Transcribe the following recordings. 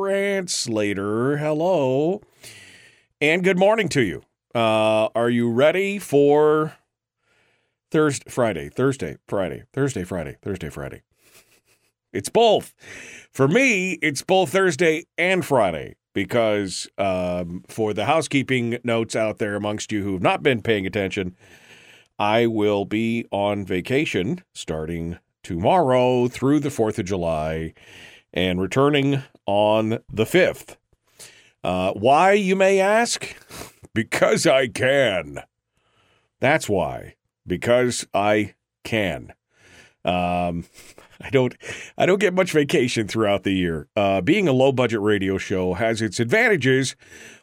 translator. Hello. And good morning to you. Uh, are you ready for Thursday, Friday, Thursday, Friday, Thursday, Friday, Thursday, Friday? It's both. For me, it's both Thursday and Friday because um, for the housekeeping notes out there amongst you who have not been paying attention, I will be on vacation starting tomorrow through the 4th of July and returning on the 5th. Uh, why, you may ask? Because I can. That's why. Because I can. Um, I don't I don't get much vacation throughout the year. Uh, being a low budget radio show has its advantages.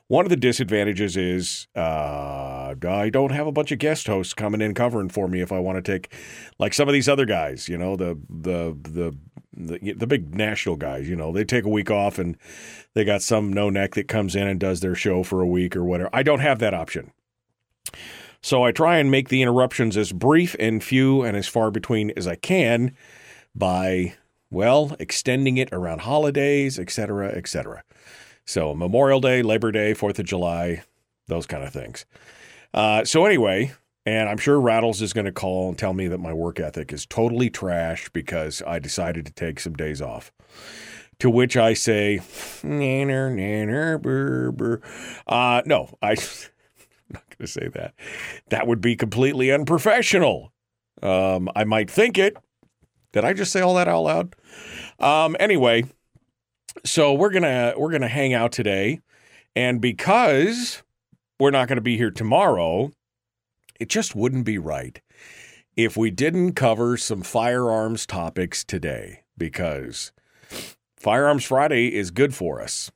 One of the disadvantages is uh, I don't have a bunch of guest hosts coming in covering for me if I want to take like some of these other guys, you know, the the the the, the big national guys, you know, they take a week off and they got some no neck that comes in and does their show for a week or whatever. I don't have that option. So I try and make the interruptions as brief and few and as far between as I can by, well, extending it around holidays, et cetera, et cetera. So Memorial Day, Labor Day, Fourth of July, those kind of things. Uh, so anyway, and I'm sure Rattles is going to call and tell me that my work ethic is totally trash because I decided to take some days off. To which I say, nanner, nanner. Uh, no, I, I'm not going to say that. That would be completely unprofessional. Um, I might think it, did I just say all that out loud? Um, anyway, so we're gonna we're gonna hang out today, and because we're not going to be here tomorrow, it just wouldn't be right if we didn't cover some firearms topics today. Because Firearms Friday is good for us.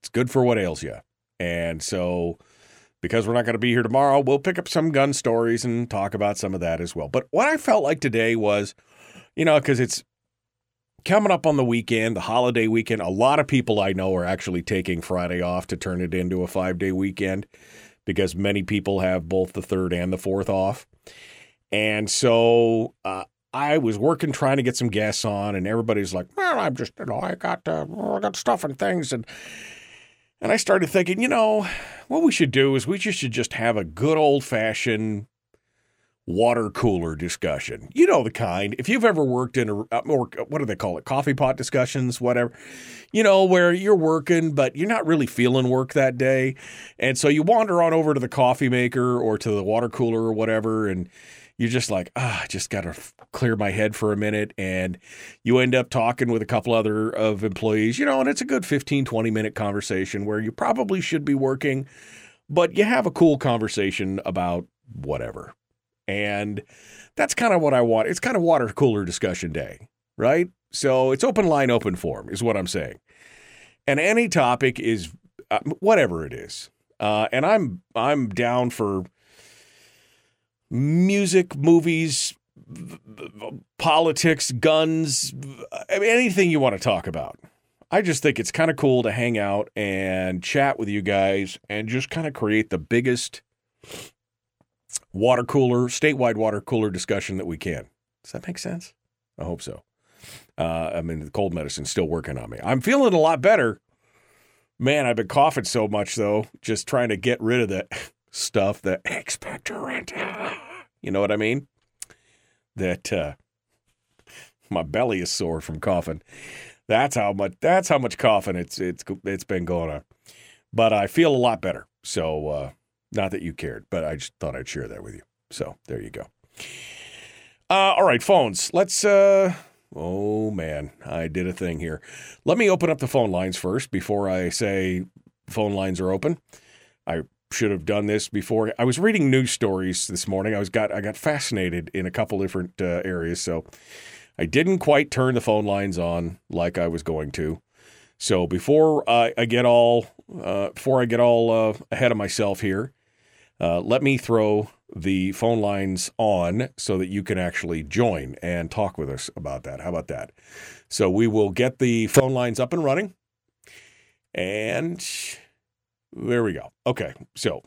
It's good for what ails you, and so because we're not going to be here tomorrow, we'll pick up some gun stories and talk about some of that as well. But what I felt like today was you know, because it's coming up on the weekend, the holiday weekend. A lot of people I know are actually taking Friday off to turn it into a five day weekend because many people have both the third and the fourth off. And so uh, I was working trying to get some guests on, and everybody's like, "Well, I'm just, you know, I got, uh, I got stuff and things," and and I started thinking, you know, what we should do is we just should just have a good old fashioned water cooler discussion. You know the kind. If you've ever worked in a or what do they call it? Coffee pot discussions, whatever. You know where you're working but you're not really feeling work that day. And so you wander on over to the coffee maker or to the water cooler or whatever and you're just like, ah, I just got to clear my head for a minute. And you end up talking with a couple other of employees, you know, and it's a good 15, 20 minute conversation where you probably should be working, but you have a cool conversation about whatever. And that's kind of what I want. It's kind of water cooler discussion day, right? So it's open line, open form, is what I'm saying. And any topic is uh, whatever it is. Uh, and I'm I'm down for music, movies, politics, guns, anything you want to talk about. I just think it's kind of cool to hang out and chat with you guys and just kind of create the biggest water cooler, statewide water cooler discussion that we can. Does that make sense? I hope so. Uh, I mean, the cold medicine's still working on me. I'm feeling a lot better. Man, I've been coughing so much though, just trying to get rid of that stuff, the expectorant. You know what I mean? That uh, my belly is sore from coughing. That's how much. That's how much coughing it's it's it's been going on. But I feel a lot better. So uh, Not that you cared, but I just thought I'd share that with you. So there you go. Uh, all right, phones. Let's. Uh, oh man, I did a thing here. Let me open up the phone lines first before I say phone lines are open. I should have done this before. I was reading news stories this morning. I was got I got fascinated in a couple different uh, areas, so I didn't quite turn the phone lines on like I was going to. So before I, I get all uh, before I get all uh, ahead of myself here, uh, let me throw the phone lines on so that you can actually join and talk with us about that. How about that? So we will get the phone lines up and running. And there we go. Okay. So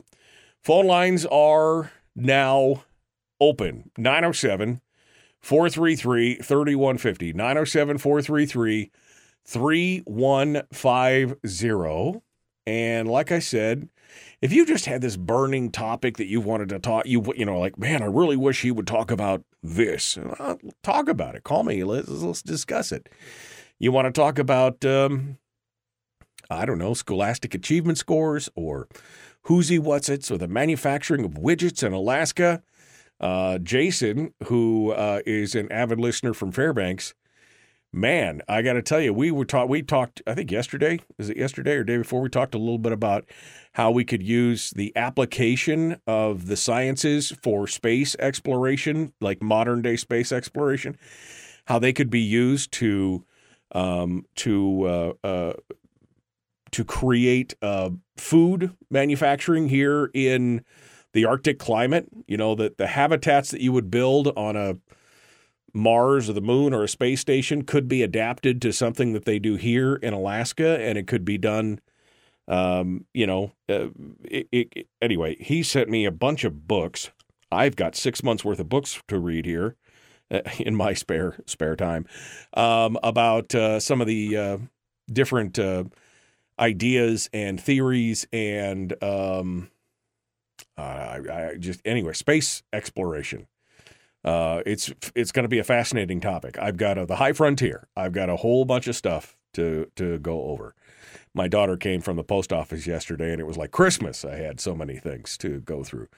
phone lines are now open 907 433 3150. 907 433 3150. And like I said, if you just had this burning topic that you wanted to talk, you you know, like, man, I really wish he would talk about this. Uh, talk about it. Call me. Let's, let's discuss it. You want to talk about, um, I don't know, scholastic achievement scores or who's he what's it's or the manufacturing of widgets in Alaska. Uh, Jason, who uh, is an avid listener from Fairbanks, man, I got to tell you, we were taught. We talked, I think yesterday. Is it yesterday or day before? We talked a little bit about how we could use the application of the sciences for space exploration, like modern day space exploration, how they could be used to um, to uh, uh, to create uh, food manufacturing here in the Arctic climate. You know, the, the habitats that you would build on a Mars or the moon or a space station could be adapted to something that they do here in Alaska, and it could be done. Um, you know, uh, it, it, anyway, he sent me a bunch of books. I've got six months worth of books to read here uh, in my spare spare time um, about uh, some of the uh, different uh, ideas and theories and um, I, I just anyway space exploration. Uh, it's it's going to be a fascinating topic. I've got a, the high frontier. I've got a whole bunch of stuff to to go over. My daughter came from the post office yesterday, and it was like Christmas. I had so many things to go through.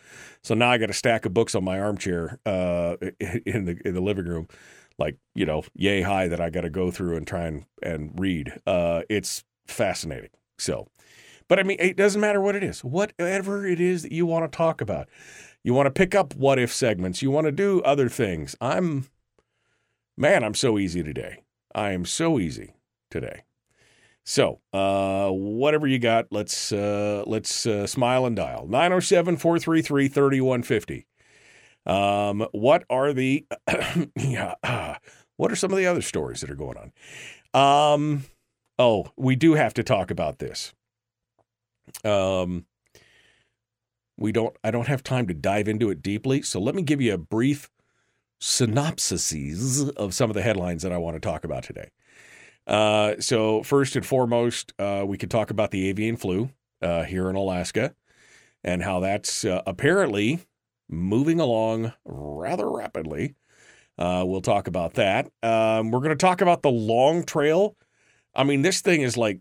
So now I got a stack of books on my armchair uh, in the in the living room, like you know, yay high that I got to go through and try and and read. Uh, it's fascinating. So, but I mean, it doesn't matter what it is. Whatever it is that you want to talk about. You want to pick up what if segments. You want to do other things. I'm, man, I'm so easy today. I am so easy today. So, uh, whatever you got, let's uh, let's uh, smile and dial 907 433 3150. Um, what are the yeah, what are some of the other stories that are going on? Um, oh, we do have to talk about this. Um, we don't I don't have time to dive into it deeply, so let me give you a brief synopsis of some of the headlines that I want to talk about today. Uh, so first and foremost, uh, we could talk about the avian flu uh, here in Alaska and how that's uh, apparently moving along rather rapidly. Uh, we'll talk about that. Um, we're going to talk about the long trail. I mean, this thing is like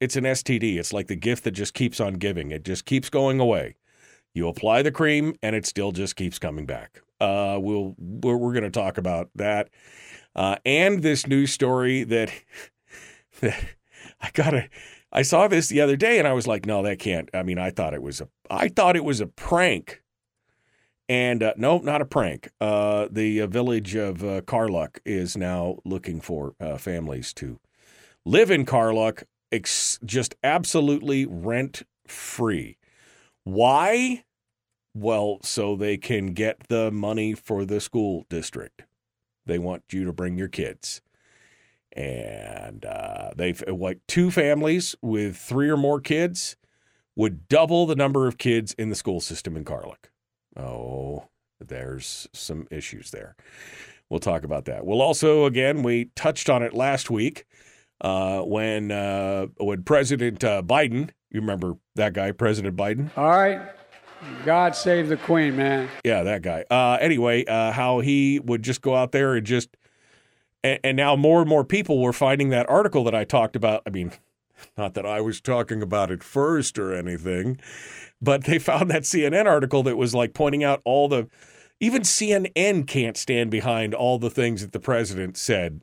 it's an STD. It's like the gift that just keeps on giving. It just keeps going away. You apply the cream, and it still just keeps coming back. Uh, we'll we're, we're going to talk about that, uh, and this news story that that I gotta. I saw this the other day, and I was like, no, that can't. I mean, I thought it was a. I thought it was a prank. And uh, no, not a prank. Uh, the uh, village of uh, Karluk is now looking for families to live in Karluk, ex- just absolutely rent free. Why? Well, so they can get the money for the school district. They want you to bring your kids. And uh, they've like two families with three or more kids would double the number of kids in the school system in Karluk. Oh, there's some issues there. We'll talk about that. We'll also, again, we touched on it last week uh, when uh, when President uh, Biden you remember that guy, President Biden? All right. God save the Queen, man. Yeah, that guy. Uh, anyway, uh, how he would just go out there and just, and, and, now more and more people were finding that article that I talked about. I mean, Not that I was talking about it first or anything, but they found that CNN article that was like pointing out all the even CNN can't stand behind all the things that the president said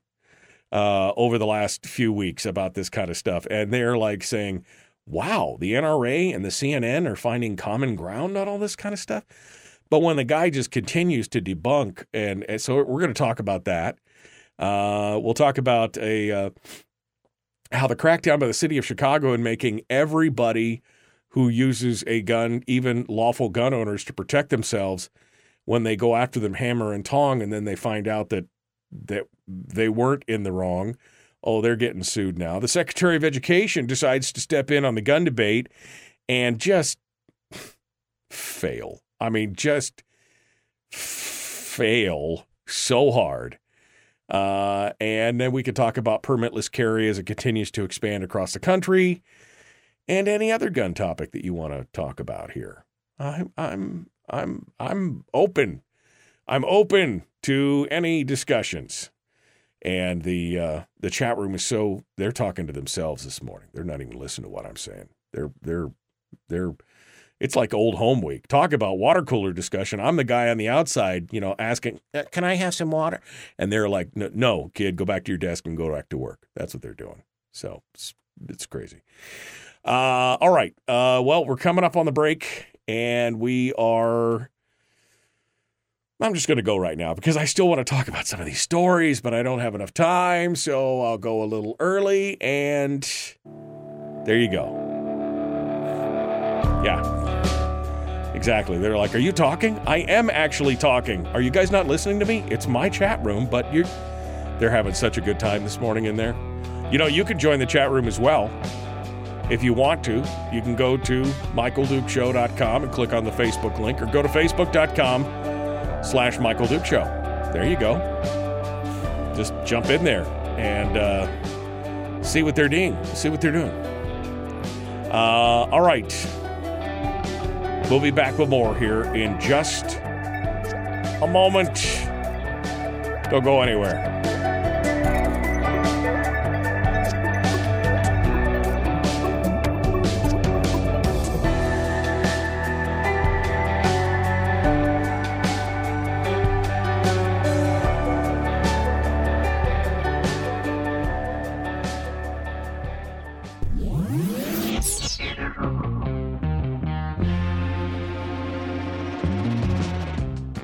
uh, over the last few weeks about this kind of stuff. And they're like saying, wow, the NRA and the CNN are finding common ground on all this kind of stuff. But when the guy just continues to debunk, and, and so we're going to talk about that. Uh, we'll talk about a uh, how the crackdown by the city of Chicago and making everybody who uses a gun, even lawful gun owners, to protect themselves when they go after them hammer and tong, and then they find out that that they weren't in the wrong. Oh, they're getting sued now. The Secretary of Education decides to step in on the gun debate and just fail. I mean, just fail so hard. Uh, and then we could talk about permitless carry as it continues to expand across the country, and any other gun topic that you want to talk about here. I'm I'm I'm I'm open. I'm open to any discussions. And the uh, the chat room is so they're talking to themselves this morning. They're not even listening to what I'm saying. They're they're they're it's like old home week. Talk about water cooler discussion. I'm the guy on the outside, you know, asking, "Uh, "Can I have some water?" And they're like, "No, kid, go back to your desk and go back to work." That's what they're doing. So it's, it's crazy. Uh, all right. Uh, well, we're coming up on the break, and we are. I'm just going to go right now because I still want to talk about some of these stories, but I don't have enough time, so I'll go a little early. And there you go. Yeah. Exactly. They're like, "Are you talking?" I am actually talking. Are you guys not listening to me? It's my chat room, but you're. They're having such a good time this morning in there. You know, you can join the chat room as well. If you want to, you can go to michaeldukeshow.com and click on the Facebook link or go to facebook.com slash Michael Duke Show. There you go. Just jump in there and uh, see what they're doing. See what they're doing. Uh, all right. We'll be back with more here in just a moment. Don't go anywhere.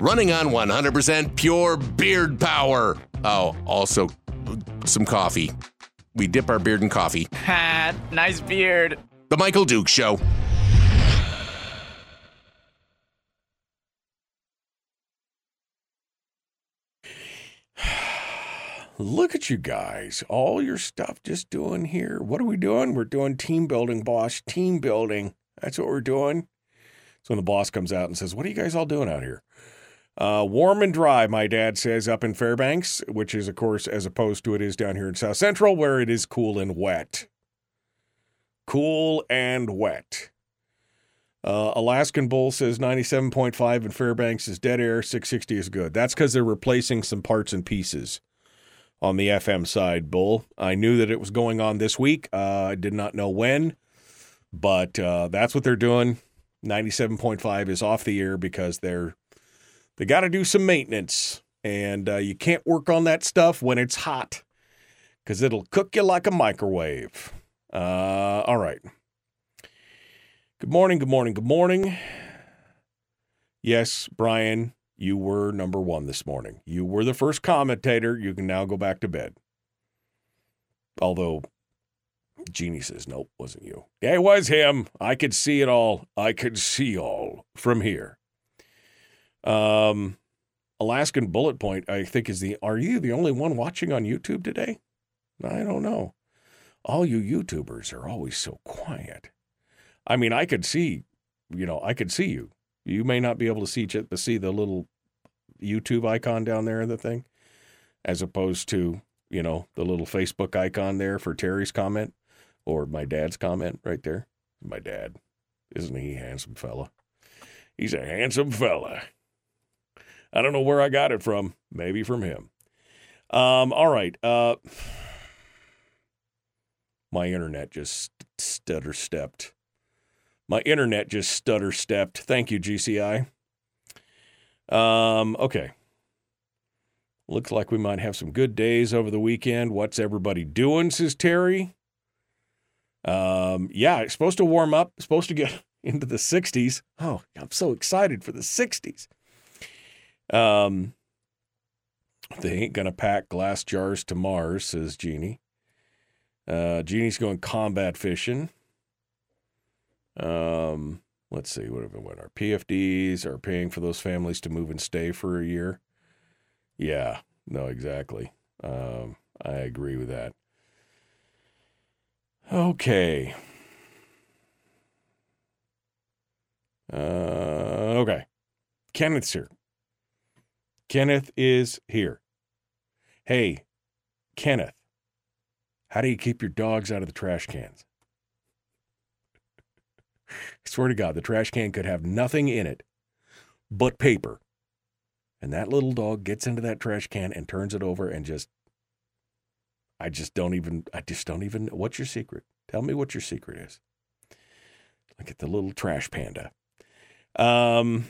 Running on 100% pure beard power. Oh, also some coffee. We dip our beard in coffee. Ha, nice beard. The Michael Duke Show. Look at you guys. All your stuff just doing here. What are we doing? We're doing team building, boss. Team building. That's what we're doing. So when the boss comes out and says, What are you guys all doing out here? Uh, warm and dry, my dad says, up in Fairbanks, which is, of course, as opposed to it is down here in South Central, where it is cool and wet. Cool and wet. Uh, Alaskan Bull says 97.5 in Fairbanks is dead air, 660 is good. That's because they're replacing some parts and pieces on the FM side, Bull. I knew that it was going on this week. Uh, I did not know when, but uh, that's what they're doing. 97.5 is off the air because they're they got to do some maintenance, and uh, you can't work on that stuff when it's hot because it'll cook you like a microwave. Uh, all right. Good morning. Good morning. Good morning. Yes, Brian, you were number one this morning. You were the first commentator. You can now go back to bed. Although Jeannie says, nope, wasn't you. Yeah, it was him. I could see it all. I could see all from here. Um, Alaskan Bullet Point, I think, is the. Are you the only one watching on YouTube today? I don't know. All you YouTubers are always so quiet. I mean, I could see, you know, I could see you. You may not be able to see see the little YouTube icon down there in the thing, as opposed to you know the little Facebook icon there for Terry's comment or my dad's comment right there. My dad, isn't he a handsome fella? He's a handsome fella. I don't know where I got it from. Maybe from him. Um, all right. Uh, My internet just stutter stepped. My internet just stutter stepped. Thank you, GCI. Um, okay. Looks like we might have some good days over the weekend. What's everybody doing? Says Terry. Um, yeah, it's supposed to warm up, supposed to get into the 60s. Oh, I'm so excited for the 60s. Um, they ain't gonna pack glass jars to Mars, says Jeannie. Uh, Jeannie's going combat fishing. Um, let's see, what have? Our PFDs are paying for those families to move and stay for a year. Yeah, no, exactly. Um, I agree with that. Okay. Uh, okay. Kenneth's here. Kenneth is here. Hey, Kenneth, how do you keep your dogs out of the trash cans? I swear to God, the trash can could have nothing in it but paper. And that little dog gets into that trash can and turns it over and just, I just don't even, I just don't even, what's your secret? Tell me what your secret is. Look at the little trash panda. Um,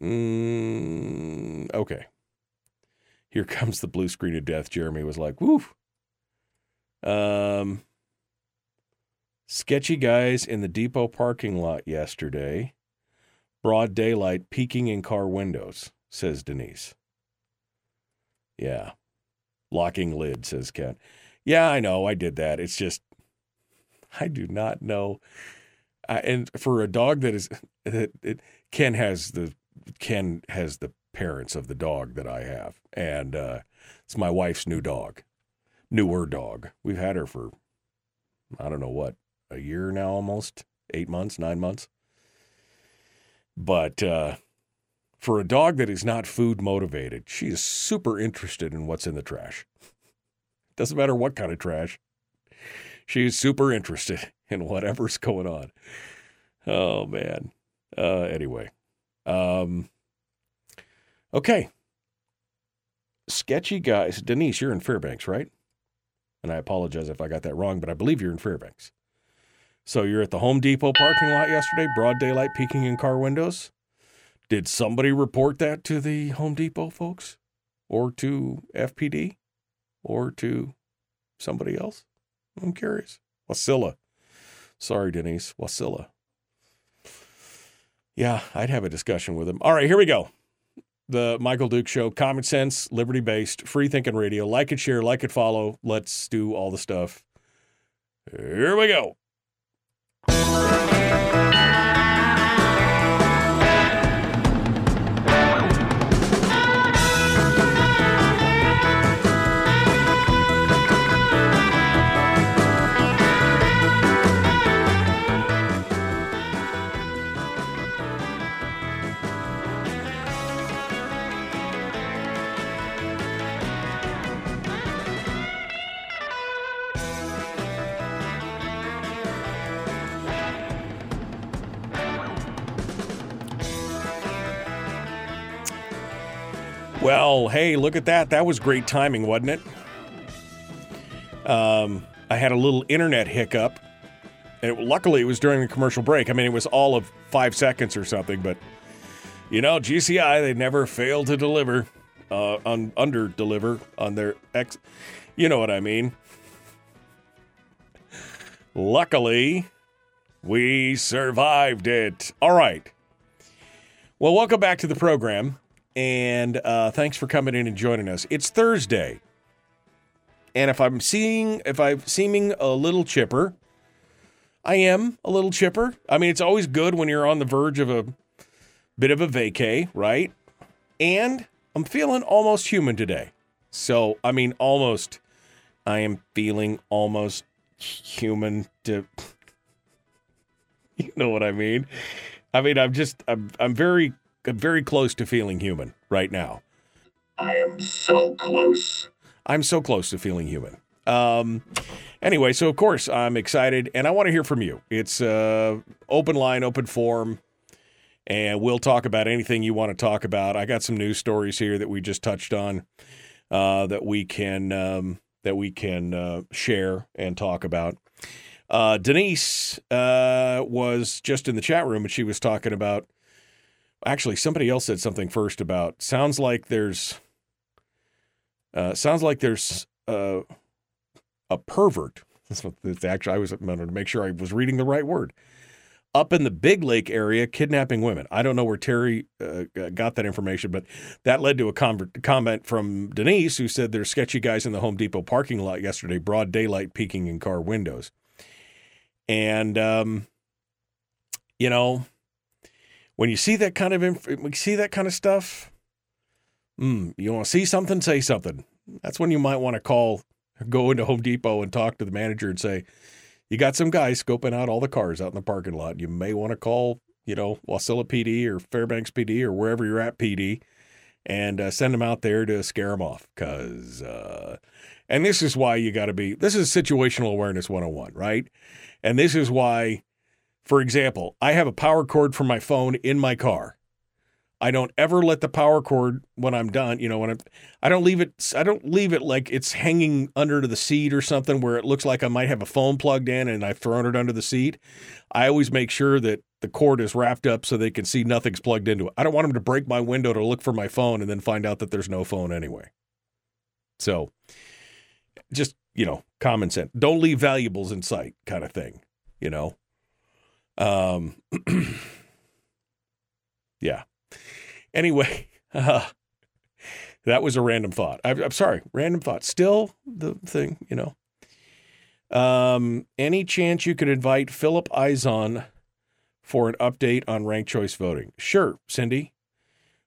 mm, okay. Here comes the blue screen of death. Jeremy was like, woo. Um, sketchy guys in the depot parking lot yesterday. Broad daylight peeking in car windows, says Denise. Yeah. Locking lid, says Ken. Yeah, I know. I did that. It's just, I do not know. Uh, and for a dog that is, that it, Ken has the, Ken has the parents of the dog that I have. And uh, it's my wife's new dog, newer dog. We've had her for, I don't know what, a year now almost, eight months, nine months. But uh, for a dog that is not food motivated, she is super interested in what's in the trash. Doesn't matter what kind of trash. She is super interested in whatever's going on. Oh man. Uh, anyway, um, okay. Sketchy guys. Denise, you're in Fairbanks, right? And I apologize if I got that wrong, but I believe you're in Fairbanks. So you're at the Home Depot parking lot yesterday, broad daylight peeking in car windows. Did somebody report that to the Home Depot folks or to FPD or to somebody else? I'm curious. Wasilla. Sorry, Denise. Wasilla. Yeah, I'd have a discussion with him. All right, here we go. The Michael Duke Show, common sense, liberty based, free thinking radio. Like it, share, like it, follow. Let's do all the stuff. Here we go. Hey, look at that. That was great timing, wasn't it? Um, I had a little internet hiccup. It, luckily, it was during the commercial break. I mean, it was all of five seconds or something, but you know, GCI, they never fail to deliver, uh, under deliver on their ex. You know what I mean. Luckily, we survived it. All right. Well, welcome back to the program and uh, thanks for coming in and joining us. It's Thursday, and if I'm seeing, if I'm seeming a little chipper, I am a little chipper. I mean, it's always good when you're on the verge of a bit of a vacay, right? And I'm feeling almost human today. So, I mean, almost. I am feeling almost human to. You know what I mean? I mean, I'm just, I'm, I'm very very close to feeling human right now. I am so close. I'm so close to feeling human. Um, anyway, so of course I'm excited, and I want to hear from you. It's uh, open line, open form, and we'll talk about anything you want to talk about. I got some news stories here that we just touched on uh, that we can um, that we can uh, share and talk about. Uh, Denise uh, was just in the chat room and she was talking about. Actually, somebody else said something first about. Sounds like there's. Uh, sounds like there's uh, a pervert. That's what it's actually. I was wanted to make sure I was reading the right word. Up in the Big Lake area, kidnapping women. I don't know where Terry uh, got that information, but that led to a com- comment from Denise, who said there's sketchy guys in the Home Depot parking lot yesterday, broad daylight, peeking in car windows. And um, you know, when you see that kind of inf- see that kind of stuff, mm, you want to see something, say something. That's when you might want to call, go into Home Depot and talk to the manager and say, "You got some guy scoping out all the cars out in the parking lot. You may want to call, you know, Wasilla PD or Fairbanks PD or wherever you're at PD." And uh, send them out there to scare them off, because, uh, and this is why you got to be. This is situational awareness 101, right? And this is why, for example, I have a power cord for my phone in my car. I don't ever let the power cord when I'm done, you know, when I'm I don't leave it I don't leave it like it's hanging under the seat or something where it looks like I might have a phone plugged in and I've thrown it under the seat. I always make sure that the cord is wrapped up so they can see nothing's plugged into it. I don't want them to break my window to look for my phone and then find out that there's no phone anyway. So just, you know, common sense. Don't leave valuables in sight kind of thing, you know. Um yeah. Anyway, uh, that was a random thought. I, I'm sorry, random thought. Still the thing, you know. Um, any chance you could invite Phillip Izon for an update on ranked choice voting? Sure, Cindy.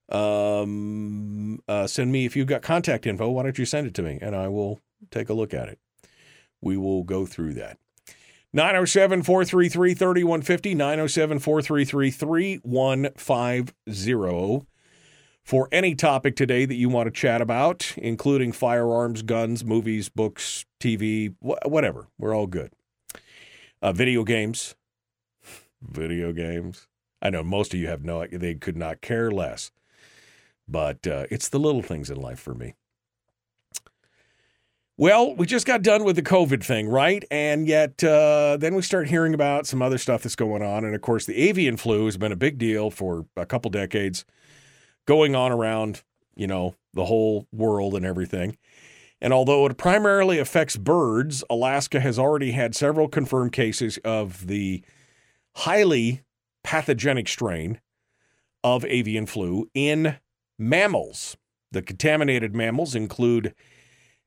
Um, uh, send me if you've got contact info. Why don't you send it to me and I will take a look at it. We will go through that. 907 433 3150, 907 433 3150 for any topic today that you want to chat about, including firearms, guns, movies, books, TV, wh- whatever. We're all good. Uh, video games. Video games. I know most of you have no, they could not care less. But uh, it's the little things in life for me. Well, we just got done with the COVID thing, right? And yet, uh, then we start hearing about some other stuff that's going on. And of course, the avian flu has been a big deal for a couple decades, going on around, you know, the whole world and everything. And although it primarily affects birds, Alaska has already had several confirmed cases of the highly pathogenic strain of avian flu in mammals. The contaminated mammals include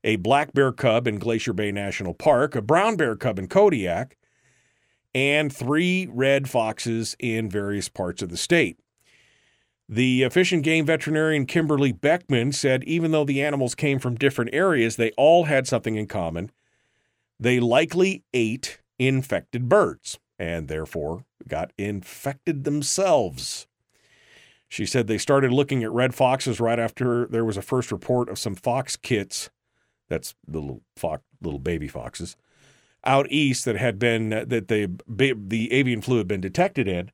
a black bear cub in Glacier Bay National Park, a brown bear cub in Kodiak, and three red foxes in various parts of the state. The Fish and Game veterinarian Kimberlee Beckmen said even though the animals came from different areas, they all had something in common. They likely ate infected birds and therefore got infected themselves. She said they started looking at red foxes right after there was a first report of some fox kits that's the little fox, little baby foxes out east that had been that the the avian flu had been detected in,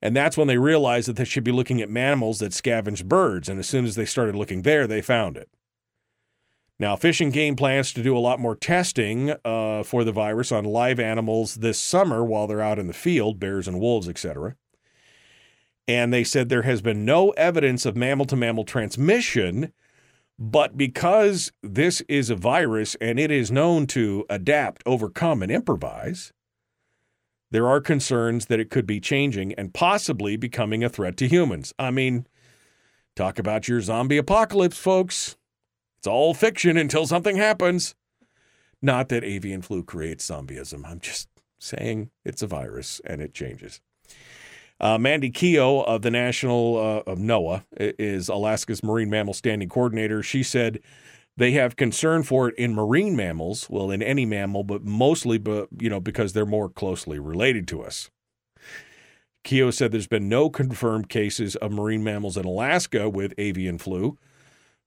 and that's when they realized that they should be looking at mammals that scavenge birds. And as soon as they started looking there, they found it. Now, Fish and Game plans to do a lot more testing uh, for the virus on live animals this summer while they're out in the field, bears and wolves, etc. And they said there has been no evidence of mammal to mammal transmission but because this is a virus and it is known to adapt, overcome, and improvise, there are concerns that it could be changing and possibly becoming a threat to humans. I mean, talk about your zombie apocalypse, folks. It's all fiction until something happens. Not that avian flu creates zombieism. I'm just saying it's a virus and it changes. Uh, Mandy Keogh of the National uh, of NOAA is Alaska's Marine Mammal Stranding Coordinator. She said they have concern for it in marine mammals, well, in any mammal, but mostly, but you know, because they're more closely related to us. Keogh said there's been no confirmed cases of marine mammals in Alaska with avian flu,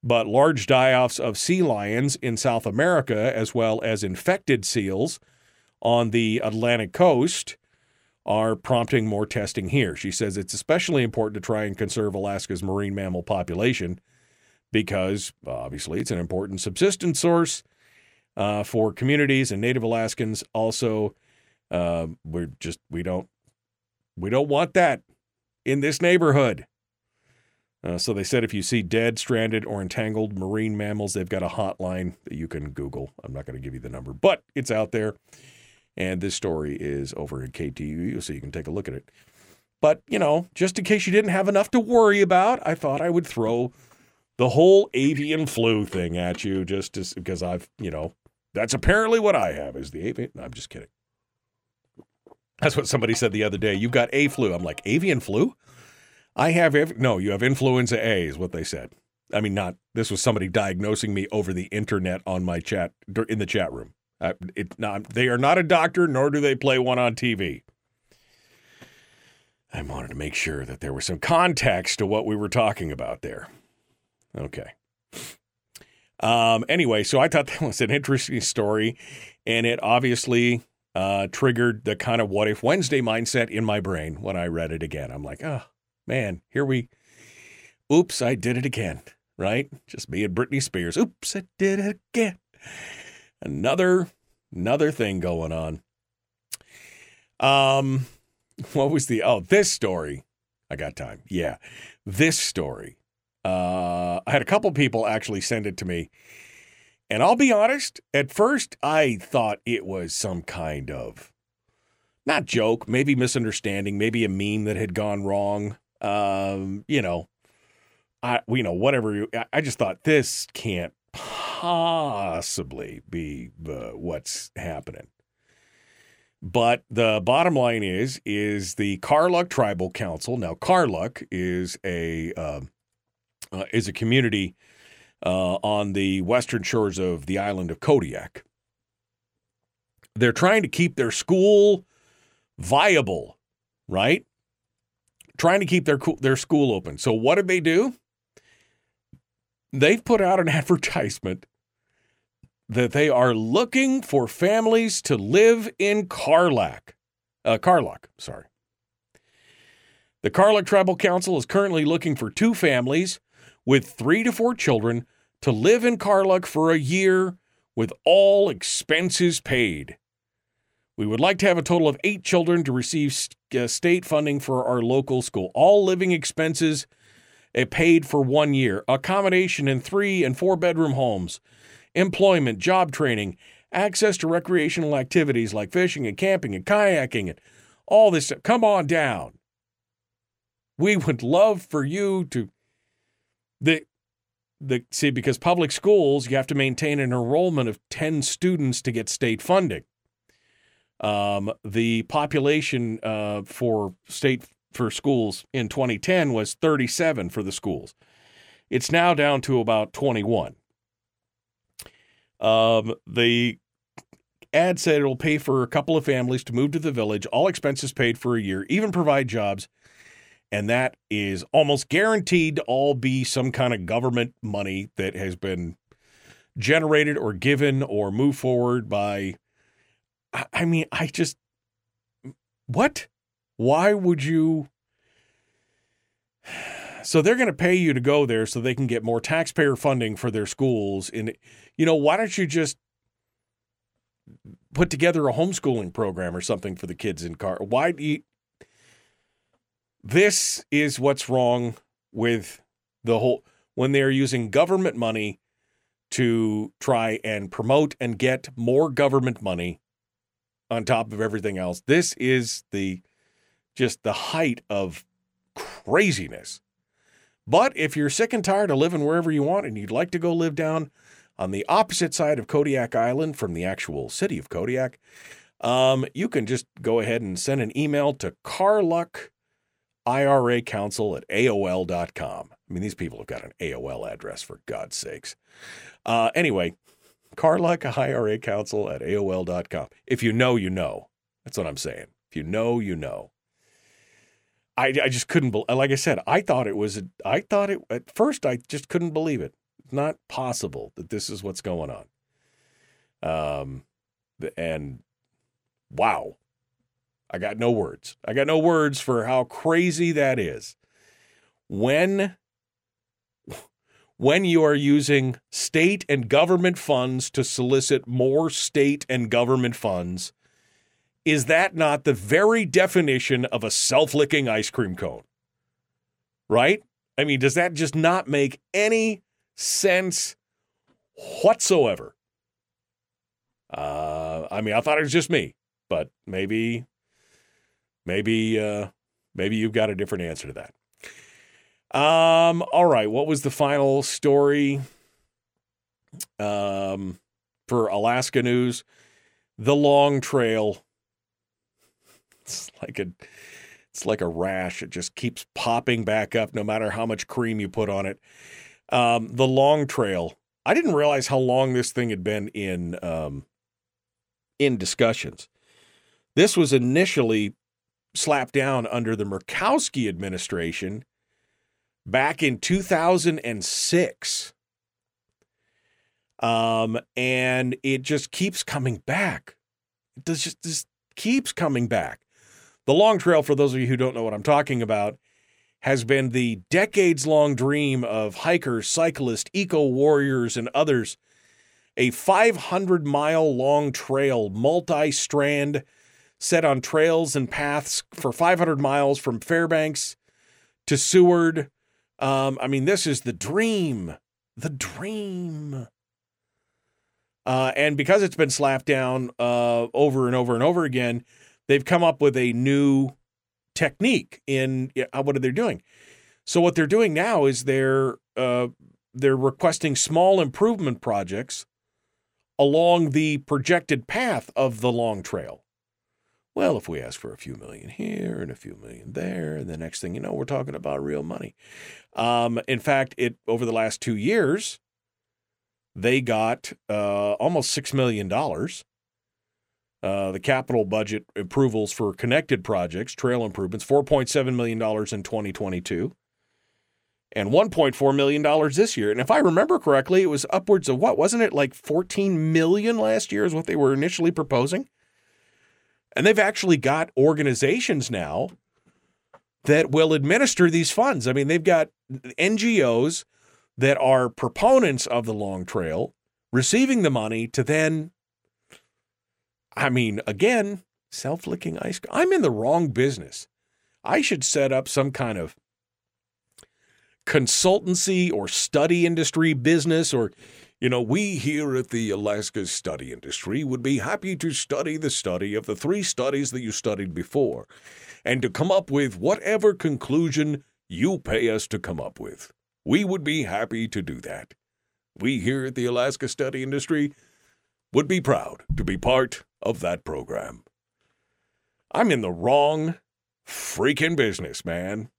but large die-offs of sea lions in South America, as well as infected seals on the Atlantic coast are prompting more testing here. She says it's especially important to try and conserve Alaska's marine mammal population because obviously it's an important subsistence source. uh, for communities and Native Alaskans. Also, uh, we're just we don't we don't want that in this neighborhood. Uh, so they said if you see dead, stranded, or entangled marine mammals, they've got a hotline that you can Google. I'm not going to give you the number, but it's out there. And this story is over at KTUU, so you can take a look at it. But, you know, just in case you didn't have enough to worry about, I thought I would throw the whole avian flu thing at you just to, because I've, you know, that's apparently what I have is the avian. No, I'm just kidding. That's what somebody said the other day. You've got a flu. I'm like, avian flu? I have, no, you have influenza A, is what they said. I mean, not, this was somebody diagnosing me over the internet on my chat, in the chat room. Uh, it, not, they are not a doctor, nor do they play one on TV. I wanted to make sure that there was some context to what we were talking about there. Okay. Um, anyway, so I thought that was an interesting story, and it obviously uh, triggered the kind of what if Wednesday mindset in my brain when I read it again. I'm like, oh, man, here we, oops, I did it again, right? Just me and Britney Spears. Oops, I did it again. Another, another thing going on. Um, what was the, oh, this story. I got time. Yeah. This story. Uh, I had a couple people actually send it to me. And I'll be honest, at first I thought it was some kind of not joke, maybe misunderstanding, maybe a meme that had gone wrong. Um, you know, I you know whatever. I- I just thought this can't possibly be uh, what's happening. But the bottom line is, is the Karluk Tribal Council. Now, Karluk is a um uh, is a community uh, on the western shores of the island of Kodiak. They're trying to keep their school viable, right? Trying to keep their their school open. So what did they do? They've put out an advertisement that they are looking for families to live in Carlac. Uh, Carlock, sorry. The Carlock Tribal Council is currently looking for two families with three to four children to live in Karluk for a year with all expenses paid. We would like to have a total of eight children to receive uh, state funding for our local school. All living expenses uh, paid for one year. Accommodation in three and four bedroom homes. Employment, job training, access to recreational activities like fishing and camping and kayaking and all this. stuff. Come on down. We would love for you to the the see because public schools you have to maintain an enrollment of 10 students to get state funding um, the population uh, for state for schools in 2010 was 37 for the schools it's now down to about 21 um, the ad said it'll pay for a couple of families to move to the village all expenses paid for a year even provide jobs and that is almost guaranteed to all be some kind of government money that has been generated or given or moved forward by I- I mean, I just what? Why would you So they're going to pay you to go there so they can get more taxpayer funding for their schools and you know, why don't you just put together a homeschooling program or something for the kids in car? Why do you this is what's wrong with the whole when they're using government money to try and promote and get more government money on top of everything else. This is the just the height of craziness. But if you're sick and tired of living wherever you want and you'd like to go live down on the opposite side of Kodiak Island from the actual city of Kodiak, um, you can just go ahead and send an email to Karluk IRA Council at AOL.com. I mean, these people have got an AOL address for God's sakes. Uh, anyway, Karluk IRA Council at AOL.com. If you know, you know. That's what I'm saying. If you know, you know. I, I just couldn't, bel like I said, I thought it was, I thought it, at first, I just couldn't believe it. It's not possible that this is what's going on. Um, and wow. I got no words. I got no words for how crazy that is. When when you are using state and government funds to solicit more state and government funds, is that not the very definition of a self licking ice cream cone? Right? I mean, does that just not make any sense whatsoever? Uh, I mean, I thought it was just me, but maybe, maybe, uh, maybe you've got a different answer to that. Um, all right. What was the final story? Um, for Alaska news, the long trail. It's like a, it's like a rash. It just keeps popping back up, no matter how much cream you put on it. Um, the long trail. I didn't realize how long this thing had been in um, in discussions. This was initially slapped down under the Murkowski administration back in 2006. Um, and it just keeps coming back. It does just, just keeps coming back. The Long Trail, for those of you who don't know what I'm talking about, has been the decades long dream of hikers, cyclists, eco warriors, and others. A 500 mile long trail, multi strand, set on trails and paths for 500 miles from Fairbanks to Seward. Um, I mean, this is the dream, the dream. Uh, and because it's been slapped down uh, over and over and over again, they've come up with a new technique in uh, what are they doing? So what they're doing now is they're uh, they're requesting small improvement projects along the projected path of the long trail. Well, if we ask for a few million here and a few million there, and the next thing you know, we're talking about real money. Um, in fact, it over the last two years, they got uh, almost six million dollars. Uh, the capital budget approvals for connected projects, trail improvements, four point seven million dollars in 2022, and 1.4 million dollars this year. And if I remember correctly, it was upwards of what wasn't it like 14 million last year is what they were initially proposing. And they've actually got organizations now that will administer these funds. I mean, they've got NGOs that are proponents of the long trail receiving the money to then, I mean, again, self licking ice cream. I'm in the wrong business. I should set up some kind of consultancy or study industry business or you know, we here at the Alaska Study Industry would be happy to study the study of the three studies that you studied before and to come up with whatever conclusion you pay us to come up with. We would be happy to do that. We here at the Alaska Study Industry would be proud to be part of that program. I'm in the wrong freaking business, man.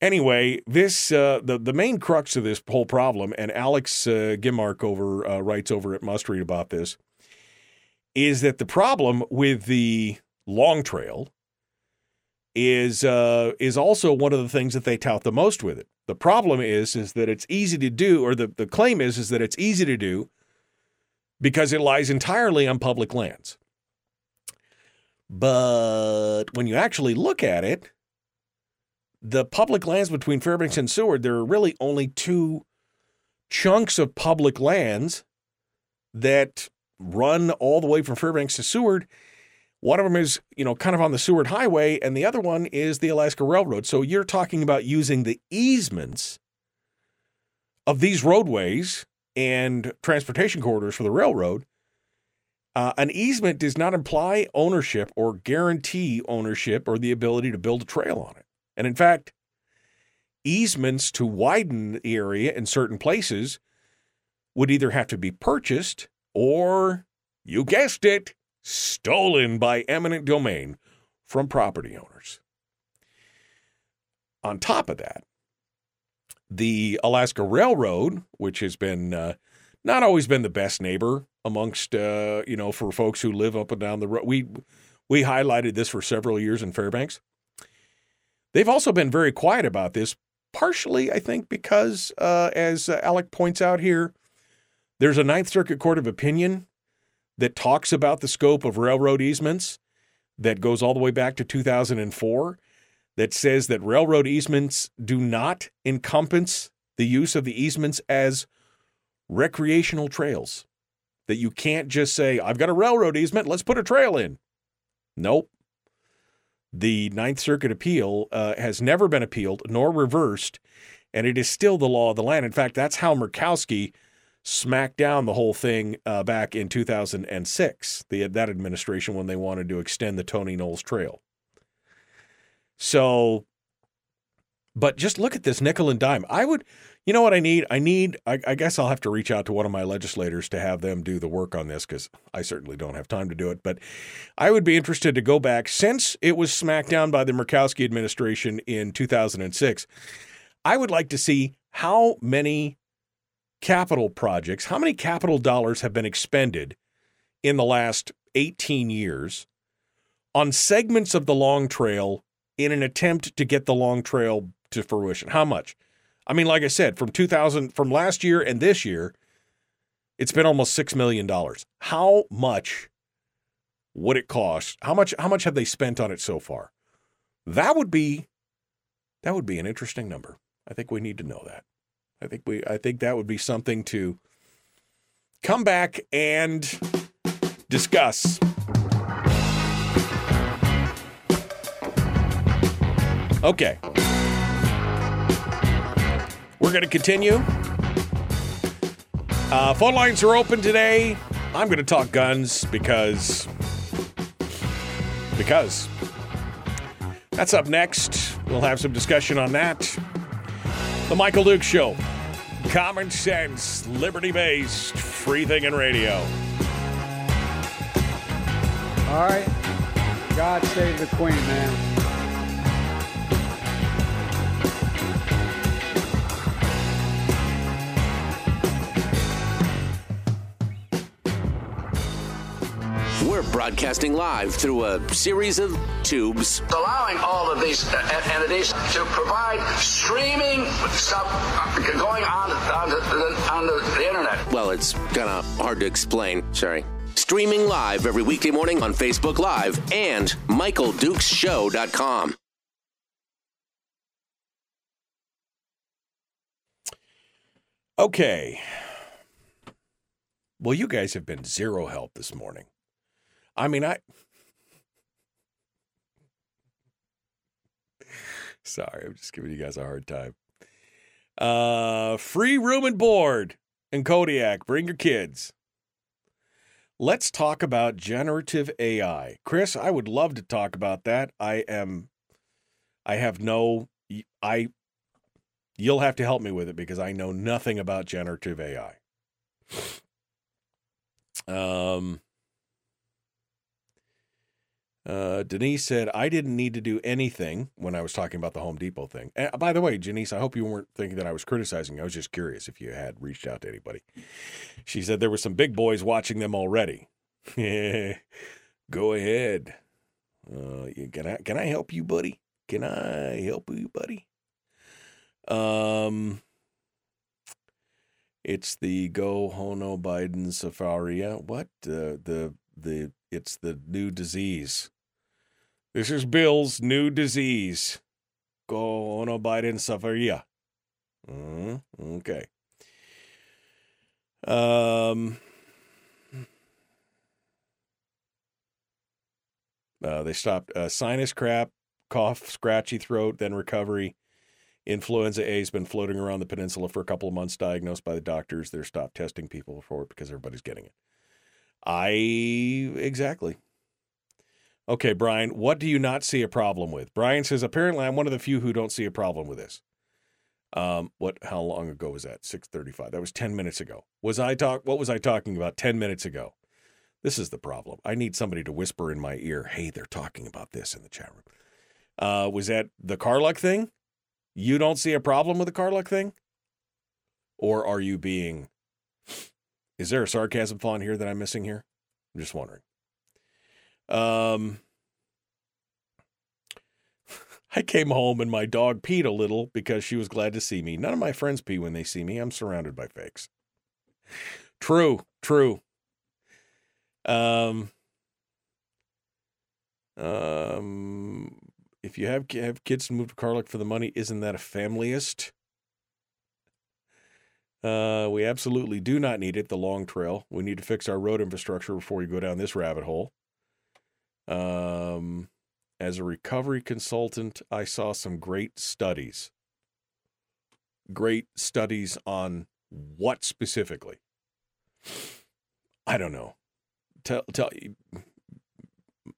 Anyway, this uh, the the main crux of this whole problem, and Alex uh, Gimarc over uh, writes over at Must Read about this, is that the problem with the long trail is uh, is also one of the things that they tout the most with it. The problem is is that it's easy to do, or the, the claim is is that it's easy to do because it lies entirely on public lands. But when you actually look at it, the public lands between Fairbanks and Seward, there are really only two chunks of public lands that run all the way from Fairbanks to Seward. One of them is, you know, kind of on the Seward Highway, and the other one is the Alaska Railroad. So you're talking about using the easements of these roadways and transportation corridors for the railroad. Uh, an easement does not imply ownership or guarantee ownership or the ability to build a trail on it. And in fact, easements to widen the area in certain places would either have to be purchased or, you guessed it, stolen by eminent domain from property owners. On top of that, the Alaska Railroad, which has been uh, not always been the best neighbor amongst uh, you know for folks who live up and down the road. We we highlighted this for several years in Fairbanks. They've also been very quiet about this, partially, I think, because, uh, as uh, Alec points out here, there's a Ninth Circuit Court of Opinion that talks about the scope of railroad easements that goes all the way back to 2004 that says that railroad easements do not encompass the use of the easements as recreational trails. That you can't just say, I've got a railroad easement, let's put a trail in. Nope. The Ninth Circuit appeal uh, has never been appealed nor reversed, and it is still the law of the land. In fact, that's how Murkowski smacked down the whole thing uh, back in 2006, the, that administration, when they wanted to extend the Tony Knowles Trail. So, but just look at this nickel and dime. I would, you know what I need? I need, I, I guess I'll have to reach out to one of my legislators to have them do the work on this because I certainly don't have time to do it. But I would be interested to go back since it was smacked down by the Murkowski administration in 2006. I would like to see how many capital projects, how many capital dollars have been expended in the last 18 years on segments of the Long Trail in an attempt to get the Long Trail to fruition. How much? I mean, like I said, from 2000, from last year and this year, it's been almost $6 million. How much would it cost? How much, how much have they spent on it so far? That would be, that would be an interesting number. I think we need to know that. I think we, I think that would be something to come back and discuss. Okay. We're going to continue. Uh, phone lines are open today. I'm going to talk guns because. Because. That's up next. We'll have some discussion on that. The Michael Duke Show. Common sense, liberty based, free thinking radio. All right. God save the Queen, man. Broadcasting live through a series of tubes. Allowing all of these uh, entities to provide streaming stuff uh, going on on the, on the, the internet. Well, it's kind of hard to explain. Sorry. Streaming live every weekday morning on Facebook Live and MichaelDukesShow.com. Okay. Well, you guys have been zero help this morning. I mean, I. Sorry, I'm just giving you guys a hard time. Uh, free room and board in Kodiak. Bring your kids. Let's talk about generative AI. Chris, I would love to talk about that. I am I have no I you'll have to help me with it because I know nothing about generative AI. Um uh, Denise said, I didn't need to do anything when I was talking about the Home Depot thing. And by the way, Denise, I hope you weren't thinking that I was criticizing. I was just curious if you had reached out to anybody. She said there were some big boys watching them already. Yeah, Go ahead. Uh, can I can I help you, buddy? Can I help you, buddy? Um, it's the Go Hono Biden Safaria. What uh, the the it's the new disease. This is Bill's new disease. Go Hono Biden Safaria. Mm, okay. Um. Uh, they stopped uh, sinus crap, cough, scratchy throat, then recovery. Influenza A has been floating around the peninsula for a couple of months, diagnosed by the doctors. They're stopped testing people for it because everybody's getting it. I exactly. Okay, Brian, what do you not see a problem with? Brian says apparently I'm one of the few who don't see a problem with this. Um, what? How long ago was that? Six thirty-five. That was ten minutes ago. Was I talk? What was I talking about ten minutes ago? This is the problem. I need somebody to whisper in my ear, "Hey, they're talking about this in the chat room." Uh, was that the Karluk thing? You don't see a problem with the Karluk thing, or are you being? Is there a sarcasm font here that I'm missing here? I'm just wondering. Um, I came home and my dog peed a little because she was glad to see me. None of my friends pee when they see me. I'm surrounded by fakes. True, true. Um, um, if you have have kids to move to Karluk for the money, isn't that a familyist? Uh, we absolutely do not need it, the long trail. We need to fix our road infrastructure before we go down this rabbit hole. Um, as a recovery consultant, I saw some great studies. Great studies on what specifically? I don't know. Tell tell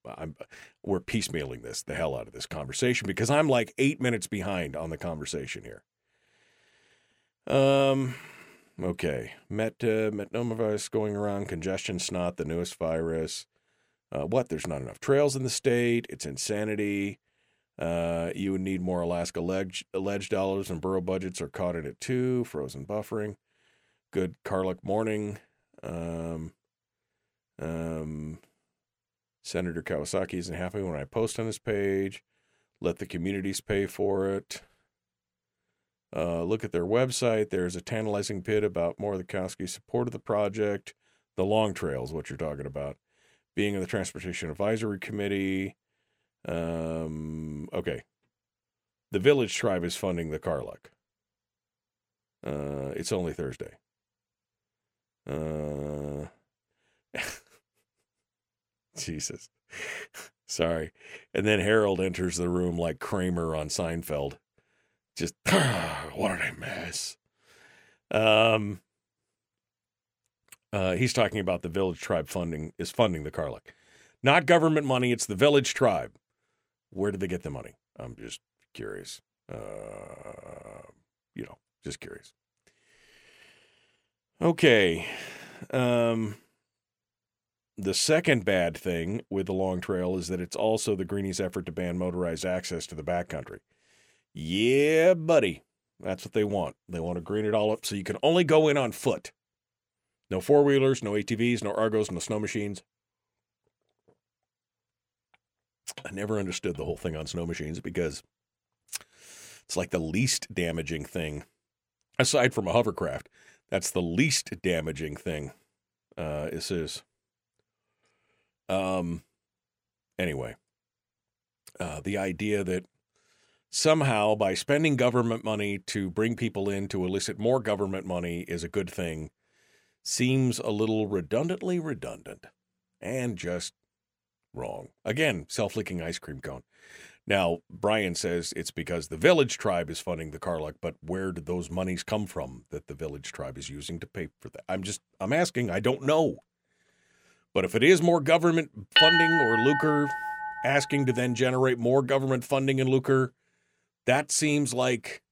I'm we're piecemealing this the hell out of this conversation because I'm like eight minutes behind on the conversation here. Um, okay, met uh, metapneumovirus going around, congestion snot, the newest virus. Uh, what? There's not enough trails in the state. It's insanity. Uh, you would need more Alaska alleged dollars, and borough budgets are caught in it too. Frozen buffering. Good Karluk morning. Um, um, Senator Kawasaki isn't happy when I post on his page. Let the communities pay for it. Uh, look at their website. There's a tantalizing bit about Murkowski's support of the project. The long trail is what you're talking about. Being in the Transportation Advisory Committee. Um, okay. The Village Tribe is funding the Karluk. Uh, it's only Thursday. Uh, Jesus. Sorry. And then Harold enters the room like Kramer on Seinfeld. Just what did I miss? Um uh, he's talking about the village tribe funding is funding the Karluk. Not government money, it's the village tribe. Where did they get the money? I'm just curious. Uh, you know, just curious. Okay. Um, the second bad thing with the Long Trail is that it's also the Greenies' effort to ban motorized access to the backcountry. Yeah, buddy. That's what they want. They want to green it all up so you can only go in on foot. No four wheelers, no ATVs, no Argos, no snow machines. I never understood the whole thing on snow machines because it's like the least damaging thing, aside from a hovercraft. That's the least damaging thing. Uh. Um. Anyway, uh, the idea that somehow by spending government money to bring people in to elicit more government money is a good thing seems a little redundantly redundant and just wrong. Again, self licking ice cream cone. Now, Brian says it's because the village tribe is funding the Karluk, but where did those monies come from that the village tribe is using to pay for that? I'm just, I'm asking. I don't know. But if it is more government funding or lucre asking to then generate more government funding and lucre, that seems like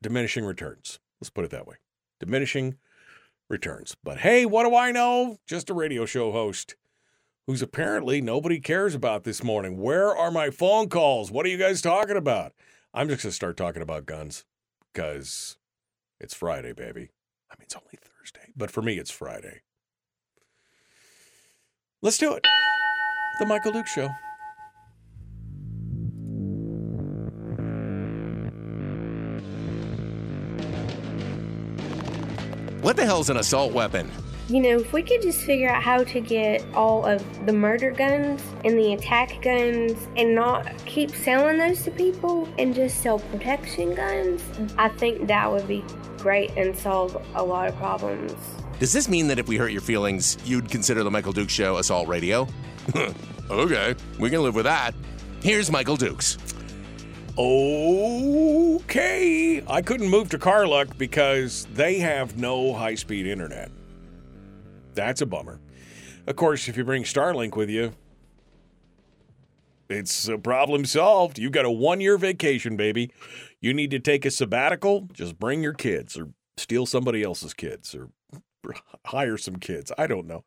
diminishing returns. Let's put it that way diminishing returns. But hey, what do I know? Just a radio show host who's apparently nobody cares about this morning. Where are my phone calls? What are you guys talking about? I'm just going to start talking about guns because it's Friday, baby. I mean, it's only Thursday, but for me, it's Friday. Let's do it. The Michael Duke Show. What the hell's an assault weapon? You know, if we could just figure out how to get all of the murder guns and the attack guns and not keep selling those to people and just sell protection guns, I think that would be great and solve a lot of problems. Does this mean that if we hurt your feelings, you'd consider the Michael Dukes Show assault radio? okay, we can live with that. Here's Michael Dukes. Okay. I couldn't move to Karluk because they have no high speed internet. That's a bummer. Of course, if you bring Starlink with you, it's a problem solved. You've got a one year vacation, baby. You need to take a sabbatical, just bring your kids or steal somebody else's kids or hire some kids. I don't know.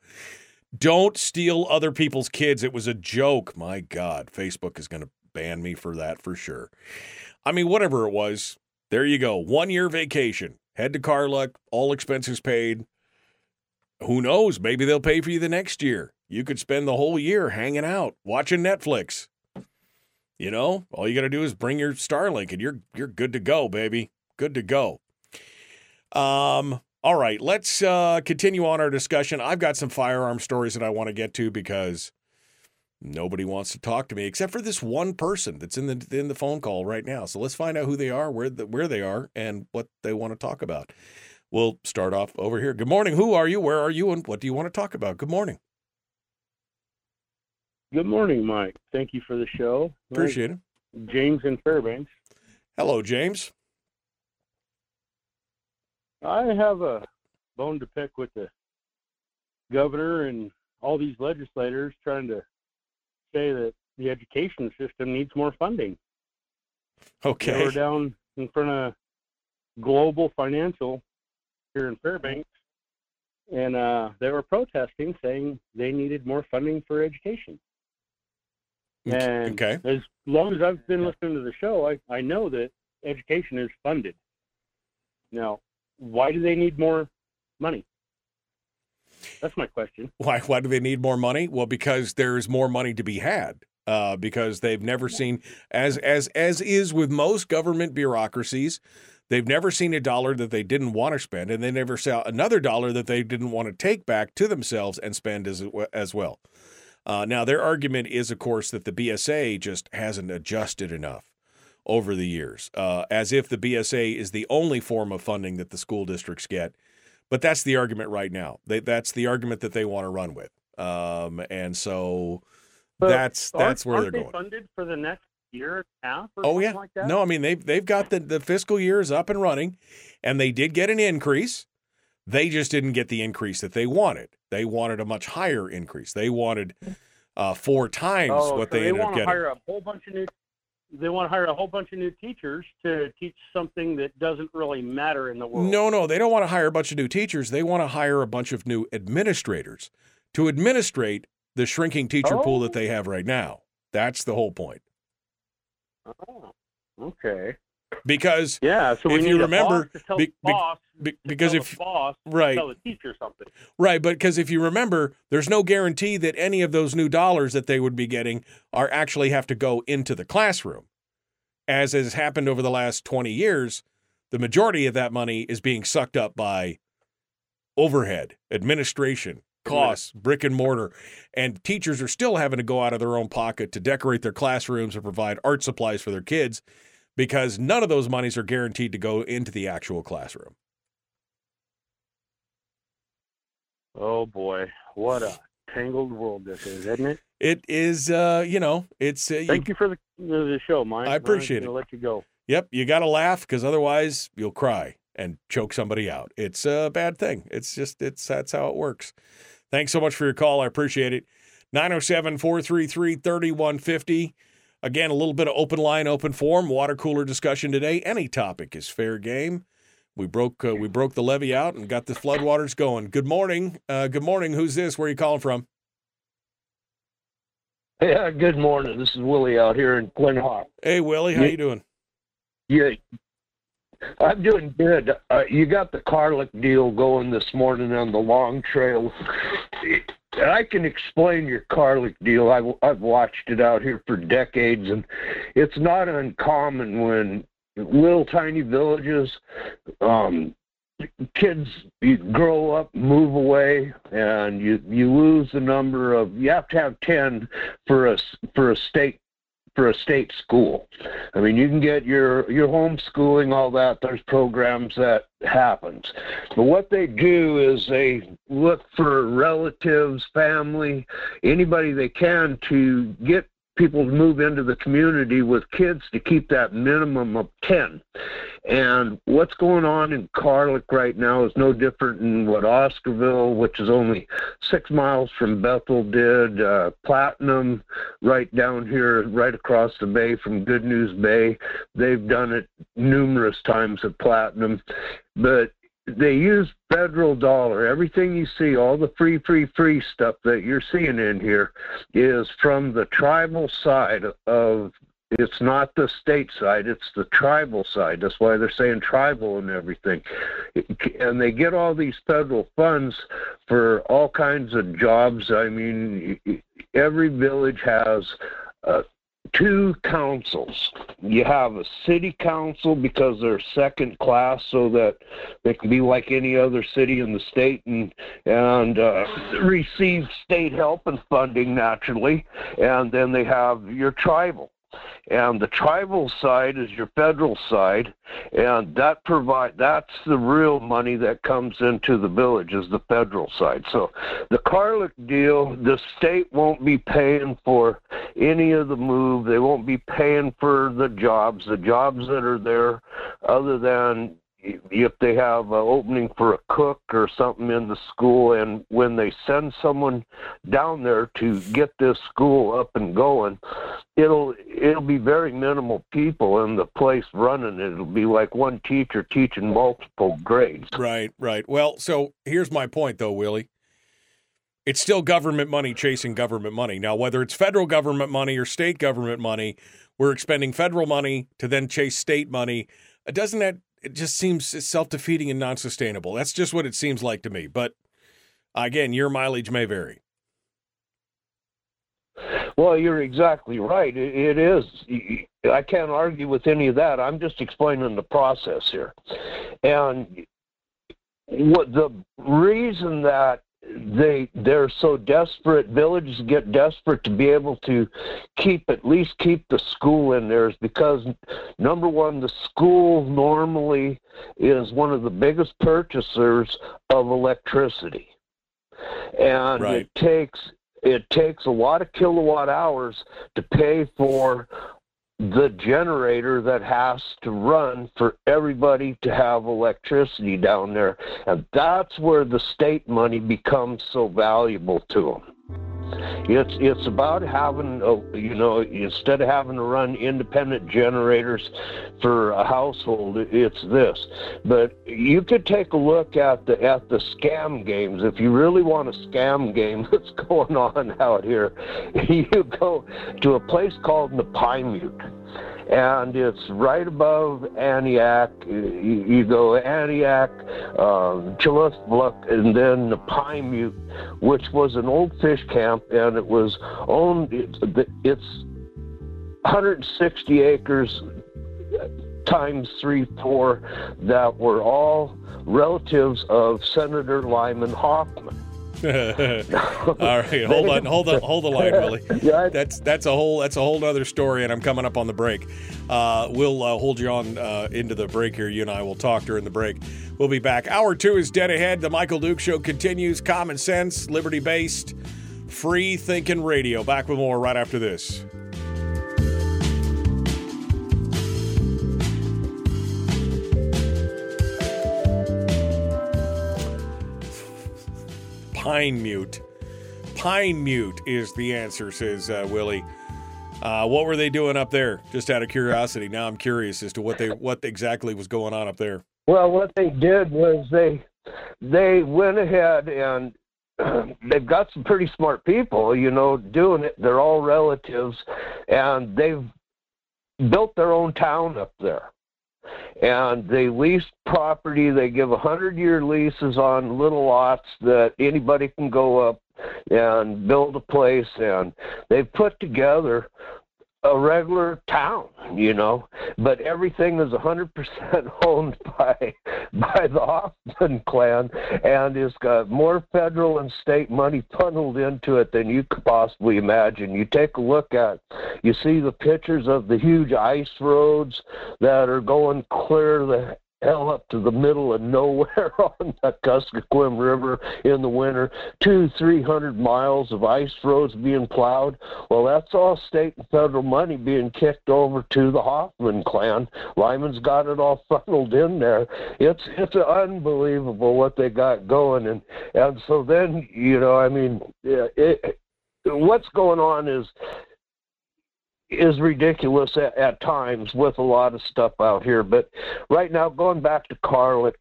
Don't steal other people's kids. It was a joke. My God, Facebook is going to ban me for that for sure. I mean, whatever it was, there you go. One year vacation. Head to Karluk, all expenses paid. Who knows? Maybe they'll pay for you the next year. You could spend the whole year hanging out, watching Netflix. You know, all you got to do is bring your Starlink and you're you're good to go, baby. Good to go. Um all right, let's uh, continue on our discussion. I've got some firearm stories that I want to get to because Nobody wants to talk to me except for this one person that's in the in the phone call right now. So let's find out who they are, where the, where they are, and what they want to talk about. We'll start off over here. Good morning. Who are you? Where are you? And what do you want to talk about? Good morning. Good morning, Mike. Thank you for the show. Appreciate it. James in Fairbanks. Hello, James. I have a bone to pick with the governor and all these legislators trying to say that the education system needs more funding. Okay. They were down in front of Global Financial here in Fairbanks, and uh, they were protesting, saying they needed more funding for education. And okay. as long as I've been listening to the show, I, I know that education is funded. Now, why do they need more money? That's my question. Why? Why do they need more money? Well, because there's more money to be had. Uh, because they've never seen, as as as is with most government bureaucracies, they've never seen a dollar that they didn't want to spend, and they never saw another dollar that they didn't want to take back to themselves and spend as as well. Uh, now, their argument is, of course, that the BSA just hasn't adjusted enough over the years, uh, as if the BSA is the only form of funding that the school districts get. But that's the argument right now. They, that's the argument that they want to run with, um, and so But that's that's where they're they going. funded for the next year and a half Oh yeah, like no, I mean they've they've got the the fiscal years up and running, and they did get an increase. They just didn't get the increase that they wanted. They wanted a much higher increase. They wanted uh, four times oh, what so they, they ended up getting. hire a whole bunch of new. They want to hire a whole bunch of new teachers to teach something that doesn't really matter in the world. No, no, they don't want to hire a bunch of new teachers. They want to hire a bunch of new administrators to administrate the shrinking teacher pool that Oh. they have right now. That's the whole point. Oh, okay. Because Yeah, so if you remember, be- be- be- because if boss right, tell the teacher something. Right, but because if you remember, there's no guarantee that any of those new dollars that they would be getting are actually have to go into the classroom. As has happened over the last 20 years, the majority of that money is being sucked up by overhead, administration, costs, brick and mortar, and teachers are still having to go out of their own pocket to decorate their classrooms and provide art supplies for their kids because none of those monies are guaranteed to go into the actual classroom. Oh boy, what a tangled world this is, isn't it? It is, uh, you know, it's. Uh, Thank you for the the show, Mike. I appreciate I'm it. Let you go. Yep, you got to laugh because otherwise you'll cry and choke somebody out. It's a bad thing. It's just it's that's how it works. Thanks so much for your call. I appreciate it. 907-433-3150. Again, a little bit of open line, open form, water cooler discussion today. Any topic is fair game. We broke uh, we broke the levee out and got the floodwaters going. Good morning. Uh, good morning. Who's this? Where are you calling from? Yeah, good morning. This is Willie out here in Glen Hawk. Hey Willie, how Yeah. you doing? Yeah, I'm doing good. Uh, you got the Karluk deal going this morning on the long trail. I can explain your Karluk deal. I've, I've watched it out here for decades, and it's not uncommon when little tiny villages, um, kids you grow up, move away, and you you lose the number of. You have to have ten for a for a state for a state school. I mean, you can get your your homeschooling, all that. There's programs that happens, but what they do is they look for relatives, family, anybody they can to get people move into the community with kids to keep that minimum of 10. And what's going on in Karluk right now is no different than what Oscarville, which is only six miles from Bethel, did. Uh, Platinum, right down here, right across the bay from Goodnews Bay. They've done it numerous times at Platinum. But they use federal dollar. Everything you see, all the free, free, free stuff that you're seeing in here is from the tribal side of it's not the state side, it's the tribal side. That's why they're saying tribal and everything. And they get all these federal funds for all kinds of jobs. I mean, every village has uh, two councils. You have a city council because they're second class, so that they can be like any other city in the state and and uh, receive state help and funding naturally. And then they have your tribal and the tribal side is your federal side and that provide that's the real money that comes into the village is the federal side. So the Karluk deal the state won't be paying for any of the move. They won't be paying for the jobs. The jobs that are there other than if they have an opening for a cook or something in the school and when they send someone down there to get this school up and going it'll it'll be very minimal people in the place running. It it'll be like one teacher teaching multiple grades. Right right. Well so here's my point though willie. It's still government money chasing government money. Now whether it's federal government money or state government money we're expending federal money to then chase state money. Doesn't that it just seems self-defeating and non-sustainable. That's just what it seems like to me. But again, your mileage may vary. Well, you're exactly right. It is. I can't argue with any of that. I'm just explaining the process here. And what the reason that they they're so desperate villages get desperate to be able to keep at least keep the school in there is because number one the school normally is one of the biggest purchasers of electricity and right. it takes it takes a lot of kilowatt hours to pay for the generator that has to run for everybody to have electricity down there. And that's where the state money becomes so valuable to them. It's it's about having a, you know instead of having to run independent generators for a household, it's this. But you could take a look at the at the scam games if you really want a scam game that's going on out here. You go to a place called the Napaimute and it's right above Aniak. You, go Aniak, um, Chuathbaluk, and then the Mute, which was an old fish camp, and it was owned. It's 160 acres times three, four that were all relatives of Senator Lyman Hoffman. All right, hold on, hold on, hold the line, Willie. That's that's a whole that's a whole other story, and I'm coming up on the break. Uh, we'll uh, hold you on uh, into the break here. You and I will talk during the break. We'll be back. Hour two is dead ahead. The Michael Duke Show continues. Common sense, liberty based, free thinking radio. Back with more right after this. Pine mute. Pine mute is the answer, says uh, Willie. Uh, what were they doing up there? Just out of curiosity. Now I'm curious as to what they what exactly was going on up there. Well, what they did was they they went ahead and they've got some pretty smart people, you know, doing it. They're all relatives, and they've built their own town up there and they lease property. They give a hundred year leases on little lots that anybody can go up and build a place. And they've put together a regular town, you know, but everything is 100% owned by by the Hoffman clan and it's got more federal and state money funneled into it than you could possibly imagine. You take a look at, you see the pictures of the huge ice roads that are going clear the hell up to the middle of nowhere on the Kuskokwim River in the winter, two, three hundred miles of ice roads being plowed. Well, that's all state and federal money being kicked over to the Hoffman clan. Lyman's got it all funneled in there. It's it's unbelievable what they got going, and and so then you know, I mean, it, it, what's going on is is ridiculous at, at, times with a lot of stuff out here. But right now, going back to Karluk,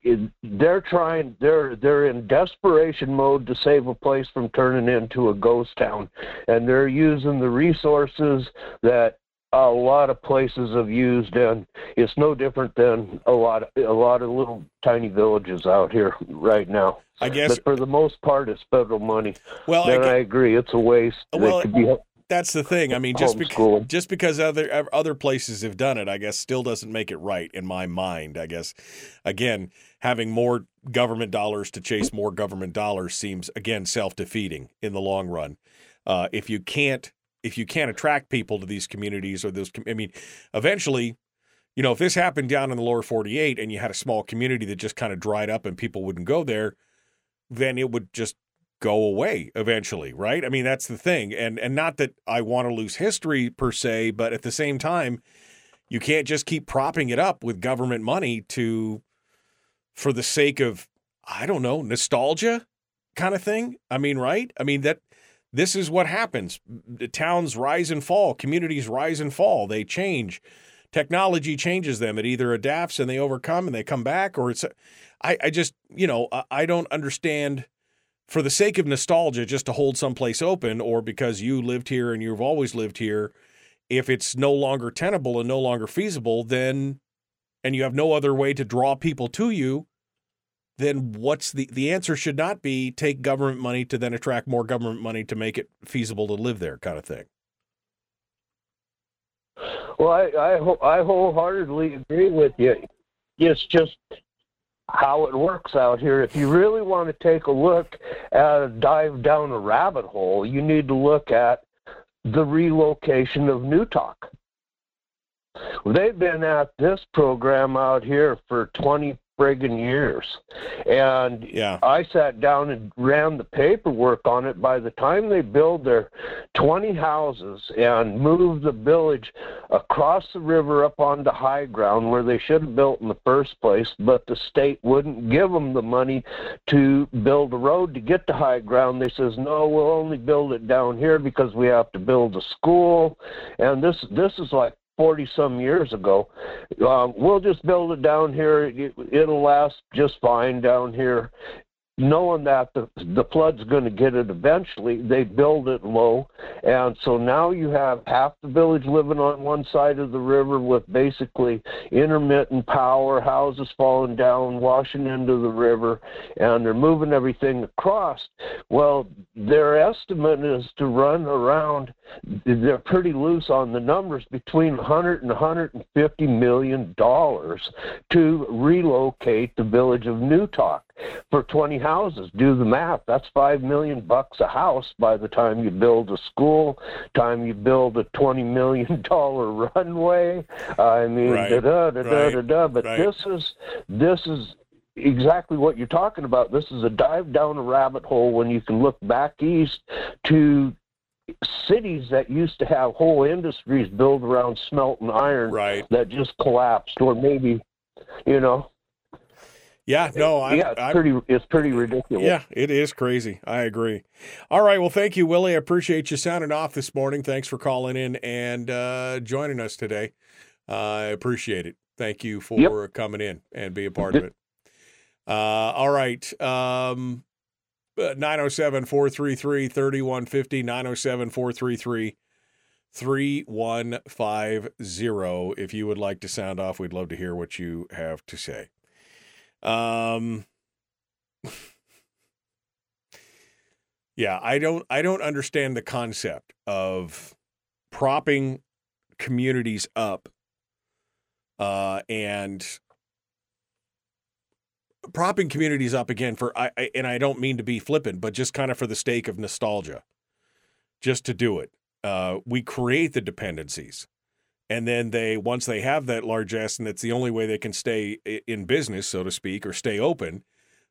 they're trying. They're they're in desperation mode to save a place from turning into a ghost town, and they're using the resources that a lot of places have used, and it's no different than a lot of a lot of little tiny villages out here right now. I guess, but for the most part, it's federal money. Well, then I, I agree, it's a waste. Well, that's the thing. I mean, just because just because other other places have done it, I guess still doesn't make it right in my mind. I guess again, having more government dollars to chase more government dollars seems again self defeating in the long run. Uh, if you can't if you can't attract people to these communities or those, com- I mean, eventually. You know, if this happened down in the lower 48 and you had a small community that just kind of dried up and people wouldn't go there, then it would just go away eventually, right? I mean, that's the thing. And and not that I want to lose history per se, but at the same time, you can't just keep propping it up with government money to for the sake of I don't know, nostalgia kind of thing. I mean, right? I mean that this is what happens. The towns rise and fall, communities rise and fall, they change. Technology changes them. It either adapts and they overcome and they come back, or it's. I, I just, you know, I, I don't understand for the sake of nostalgia just to hold someplace open or because you lived here and you've always lived here if it's no longer tenable and no longer feasible then and you have no other way to draw people to you then what's the the answer should not be take government money to then attract more government money to make it feasible to live there kind of thing Well, I I, I wholeheartedly agree with you. It's just how it works out here. If you really want to take a look at a dive down a rabbit hole, you need to look at the relocation of Newtok. They've been at this program out here for 20 friggin' years. And yeah. I sat down and ran the paperwork on it. By the time they build their 20 houses and move the village across the river up onto high ground where they should have built in the first place, but the state wouldn't give them the money to build a road to get to high ground. They says, "No, we'll only build it down here because we have to build a school." And this this is like 40 some years ago. Um, we'll just build it down here. It, it'll last just fine down here. Knowing that the, the flood's going to get it eventually, they build it low. And so now you have half the village living on one side of the river with basically intermittent power, houses falling down, washing into the river, and they're moving everything across. Well, their estimate is to run around they're pretty loose on the numbers between 100 and 150 million dollars to relocate the village of Newtok for 20 houses. Do the math. That's 5 million bucks a house by the time you build a school, time you build a 20 million dollar runway. I mean, Right. da da da da Right. da da. But Right. this is this is exactly what you're talking about. This is a dive down a rabbit hole when you can look back east to cities that used to have whole industries built around smelt and iron right that just collapsed or maybe you know yeah no I, yeah it's I, pretty it's pretty ridiculous Yeah, it is crazy. I agree. All right. Well, thank you, Willie. I appreciate you sounding off this morning. Thanks for calling in and uh, joining us today. Uh, I appreciate it. Thank you for coming in and being a part of it. Uh, all right. Um, 907 433 3150, 907 433 3150. If you would like to sound off, we'd love to hear what you have to say. Um, yeah, I don't I don't understand the concept of propping communities up uh and propping communities up again for I, I and I don't mean to be flippant, but just kind of for the sake of nostalgia. Just to do it. Uh we create the dependencies. And then they once they have that largesse and it's the only way they can stay in business, so to speak, or stay open,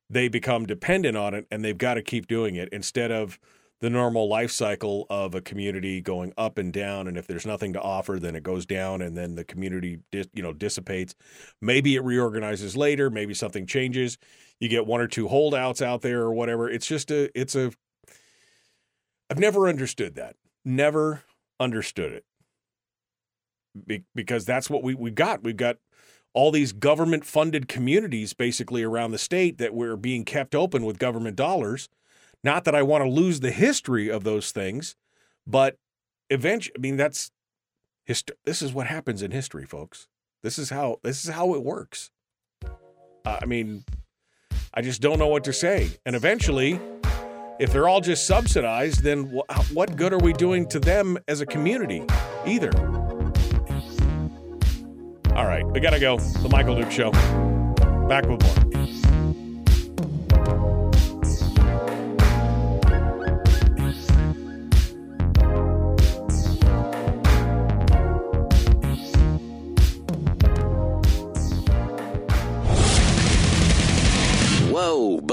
they become dependent on it and they've got to keep doing it instead of the normal life cycle of a community going up and down and if there's nothing to offer then it goes down and then the community you know dissipates. Maybe it reorganizes later maybe something changes. You get one or two holdouts out there or whatever. It's just a it's a I've never understood that. Never understood it Be- because that's what we we got we've got all these government funded communities basically around the state that we're being kept open with government dollars. Not that I want to lose the history of those things, but eventually, I mean, that's hist- this is what happens in history, folks. This is how this is how it works. Uh, I mean, I just don't know what to say. And eventually, if they're all just subsidized, then wh- what good are we doing to them as a community either? All right, we gotta go. The Michael Duke Show. Back with more.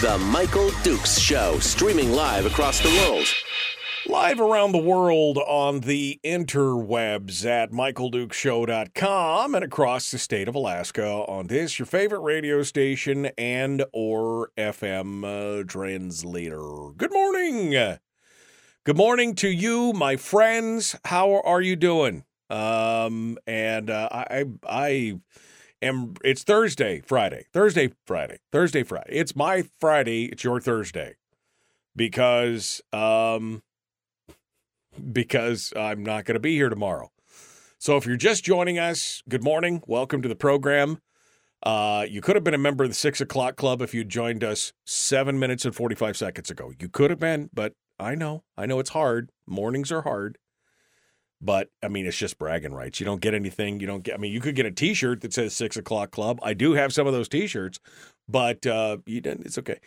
The Michael Dukes Show, streaming live across the world. Live around the world on the interwebs at michaeldukeshow.com and across the state of Alaska on this, your favorite radio station and or FM uh, translator. Good morning. Good morning to you, my friends. How are you doing? Um, and uh, I, I am, it's Thursday, Friday, Thursday, Friday, Thursday, Friday. It's my Friday. It's your Thursday because, um, because I'm not going to be here tomorrow. So if you're just joining us, good morning. Welcome to the program. Uh, you could have been a member of the six o'clock club if you joined us seven minutes and 45 seconds ago. You could have been, but I know, I know it's hard. Mornings are hard. But I mean, it's just bragging rights. You don't get anything. You don't get. I mean, you could get a T-shirt that says Six O'clock Club. I do have some of those T-shirts, but uh, you didn't. It's okay.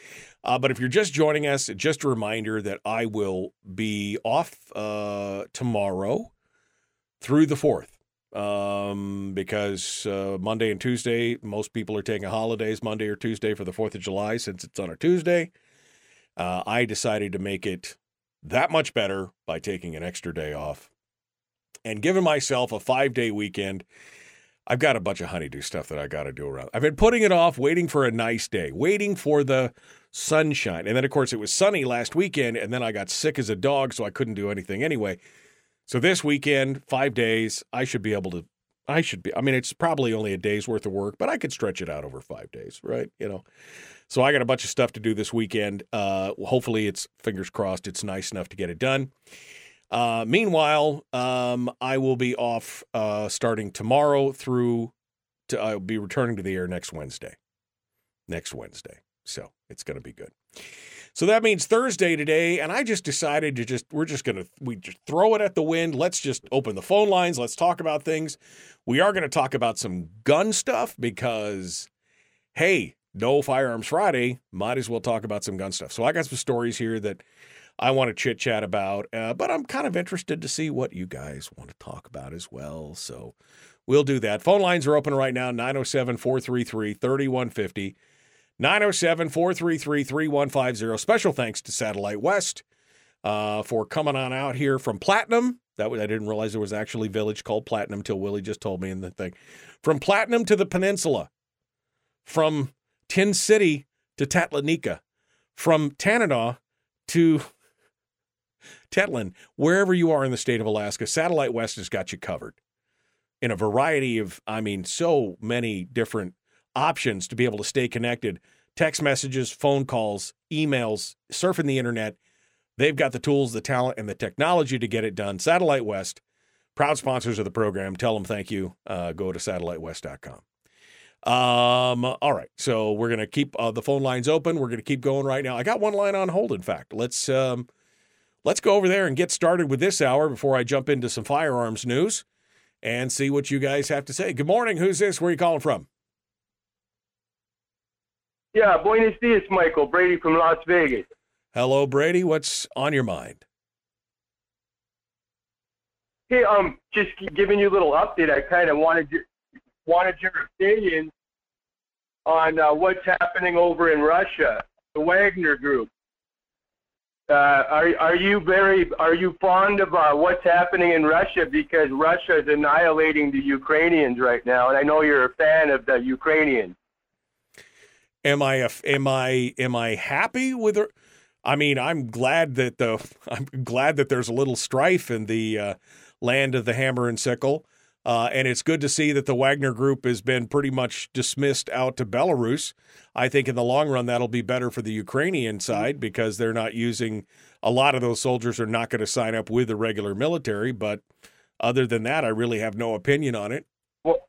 Uh, but if you're just joining us, just a reminder that I will be off uh, tomorrow through the fourth, um, because uh, Monday and Tuesday, most people are taking holidays Monday or Tuesday for the Fourth of July, since it's on a Tuesday. Uh, I decided to make it that much better by taking an extra day off and giving myself a five day weekend. I've got a bunch of honeydew stuff that I got to do around. I've been putting it off, waiting for a nice day, waiting for the sunshine. And then, of course, it was sunny last weekend, and then I got sick as a dog, so I couldn't do anything anyway. So this weekend, five days, I should be able to. I should be. I mean, it's probably only a day's worth of work, but I could stretch it out over five days, right? You know. So I got a bunch of stuff to do this weekend. Uh, hopefully, it's fingers crossed. It's nice enough to get it done. Uh, meanwhile, um, I will be off uh, starting tomorrow through. To, I'll be returning to the air next Wednesday. Next Wednesday, so it's going to be good. So that means Thursday today, and I just decided to just we're just gonna we just throw it at the wind. Let's just open the phone lines. Let's talk about things. We are going to talk about some gun stuff because, hey, no firearms Friday. Might as well talk about some gun stuff. So I got some stories here that I want to chit chat about, uh, but I'm kind of interested to see what you guys want to talk about as well. So we'll do that. Phone lines are open right now 907 433 3150. 907 433 3150. Special thanks to Satellite West uh, for coming on out here from Platinum. That was, I didn't realize there was actually a village called Platinum until Willie just told me in the thing. From Platinum to the Peninsula, from Tin City to Tatlanika, from Tanana to Tetlin, wherever you are in the state of Alaska, Satellite West has got you covered in a variety of, I mean, so many different options to be able to stay connected text messages, phone calls, emails, surfing the internet. They've got the tools, the talent, and the technology to get it done. Satellite West, proud sponsors of the program. Tell them thank you. Uh, go to satellitewest.com. Um, all right. So we're going to keep uh, the phone lines open. We're going to keep going right now. I got one line on hold, in fact. Let's. Um, Let's go over there and get started with this hour before I jump into some firearms news and see what you guys have to say. Good morning. Who's this? Where are you calling from? Yeah, buenos dias, Michael. Brady from Las Vegas. Hello, Brady. What's on your mind? Hey, um, just giving you a little update. I kind of wanted you, wanted your opinion on uh, what's happening over in Russia, the Wagner Group. Uh, are are you very are you fond of uh, what's happening in Russia because Russia is annihilating the Ukrainians right now, and I know you're a fan of the Ukrainians. Am I a, am I am I happy with her? I mean, I'm glad that the I'm glad that there's a little strife in the uh, land of the hammer and sickle. Uh, and it's good to see that the Wagner group has been pretty much dismissed out to Belarus. I think in the long run, that'll be better for the Ukrainian side because they're not using a lot of those soldiers are not going to sign up with the regular military. But other than that, I really have no opinion on it. Well,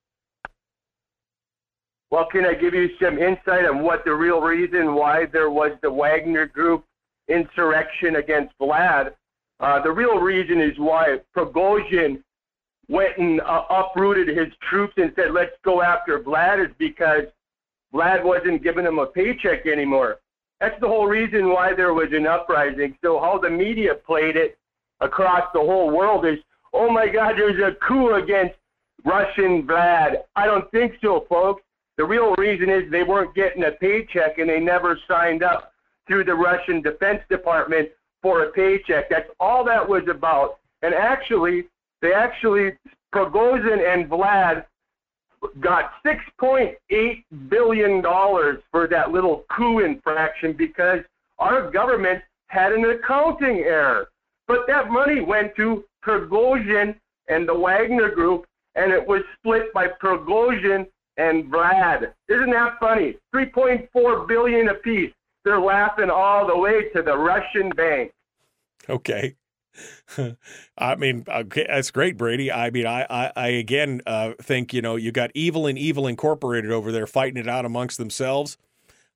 well, can I give you some insight on what the real reason why there was the Wagner group insurrection against Vlad? Uh, the real reason is why Prigozhin went and uh, uprooted his troops and said, let's go after Vlad is because Vlad wasn't giving him a paycheck anymore. That's the whole reason why there was an uprising. So how the media played it across the whole world is, oh my God, there's a coup against Russian Vlad. I don't think so, folks. The real reason is they weren't getting a paycheck and they never signed up through the Russian Defense Department for a paycheck. That's all that was about. And actually, they actually, Prigozhin and Vlad got $6.8 billion for that little coup infraction because our government had an accounting error. But that money went to Prigozhin and the Wagner Group, and it was split by Prigozhin and Vlad. Isn't that funny? 3.4 billion apiece. They're laughing all the way to the Russian bank. Okay. I mean, okay, that's great, Brady. I mean, I, I, I again uh, think you know you got evil and evil incorporated over there fighting it out amongst themselves.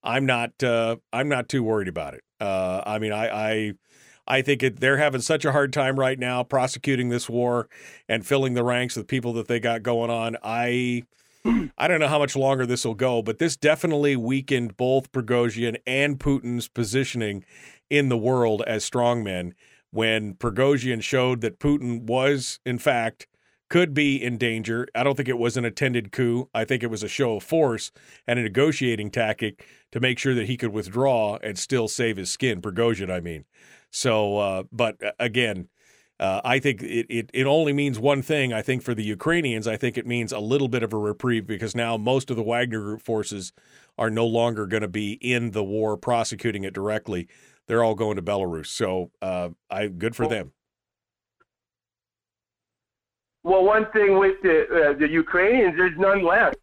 I'm not, uh, I'm not too worried about it. Uh, I mean, I, I, I think it, they're having such a hard time right now prosecuting this war and filling the ranks with people that they got going on. I, I don't know how much longer this will go, but this definitely weakened both Prigozhin and Putin's positioning in the world as strongmen when Prigozhin showed that Putin was, in fact, could be in danger. I don't think it was an attended coup. I think it was a show of force and a negotiating tactic to make sure that he could withdraw and still save his skin. Prigozhin, I mean. So, uh, but uh, again, uh, I think it, it, it only means one thing. I think for the Ukrainians, I think it means a little bit of a reprieve because now most of the Wagner Group forces are no longer going to be in the war prosecuting it directly they're all going to Belarus. So uh, I good for well, them. Well, one thing with the uh, the Ukrainians, there's none left.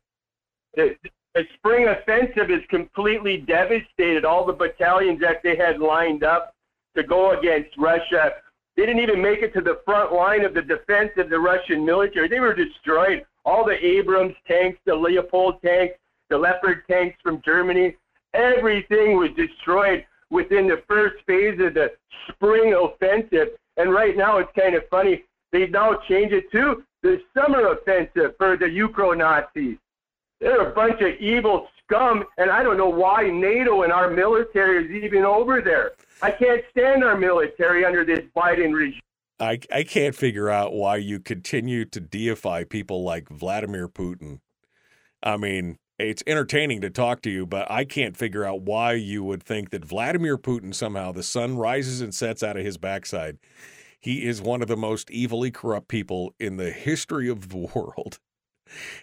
The, the spring offensive is completely devastated all the battalions that they had lined up to go against Russia. They didn't even make it to the front line of the defense of the Russian military. They were destroyed. All the Abrams tanks, the Leopold tanks, the Leopard tanks from Germany, everything was destroyed within the first phase of the spring offensive. And right now, it's kind of funny. They now change it to the summer offensive for the Ukro Nazis. They're a bunch of evil scum, and I don't know why NATO and our military is even over there. I can't stand our military under this Biden regime. I, I can't figure out why you continue to deify people like Vladimir Putin. I mean, it's entertaining to talk to you, but I can't figure out why you would think that Vladimir Putin somehow the sun rises and sets out of his backside. He is one of the most evilly corrupt people in the history of the world.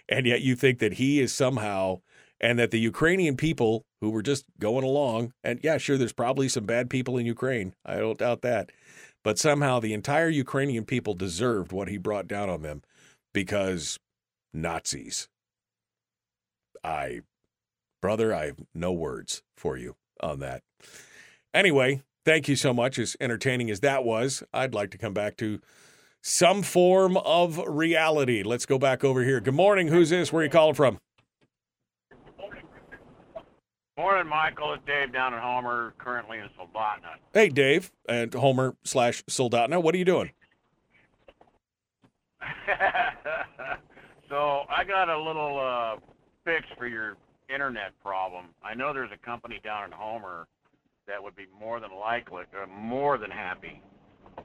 And yet you think that he is somehow and that the Ukrainian people who were just going along, and yeah, sure, there's probably some bad people in Ukraine. I don't doubt that. But somehow the entire Ukrainian people deserved what he brought down on them because Nazis. I, brother, I have no words for you on that. Anyway, thank you so much. As entertaining as that was, I'd like to come back to some form of reality. Let's go back over here. Good morning. Who's this? Where are you calling from? Morning, Michael. It's Dave down at Homer, currently in Soldotna. Hey, Dave, and Homer slash Soldotna. What are you doing? so I got a little uh, fix for your internet problem. I know there's a company down in Homer that would be more than likely, uh, more than happy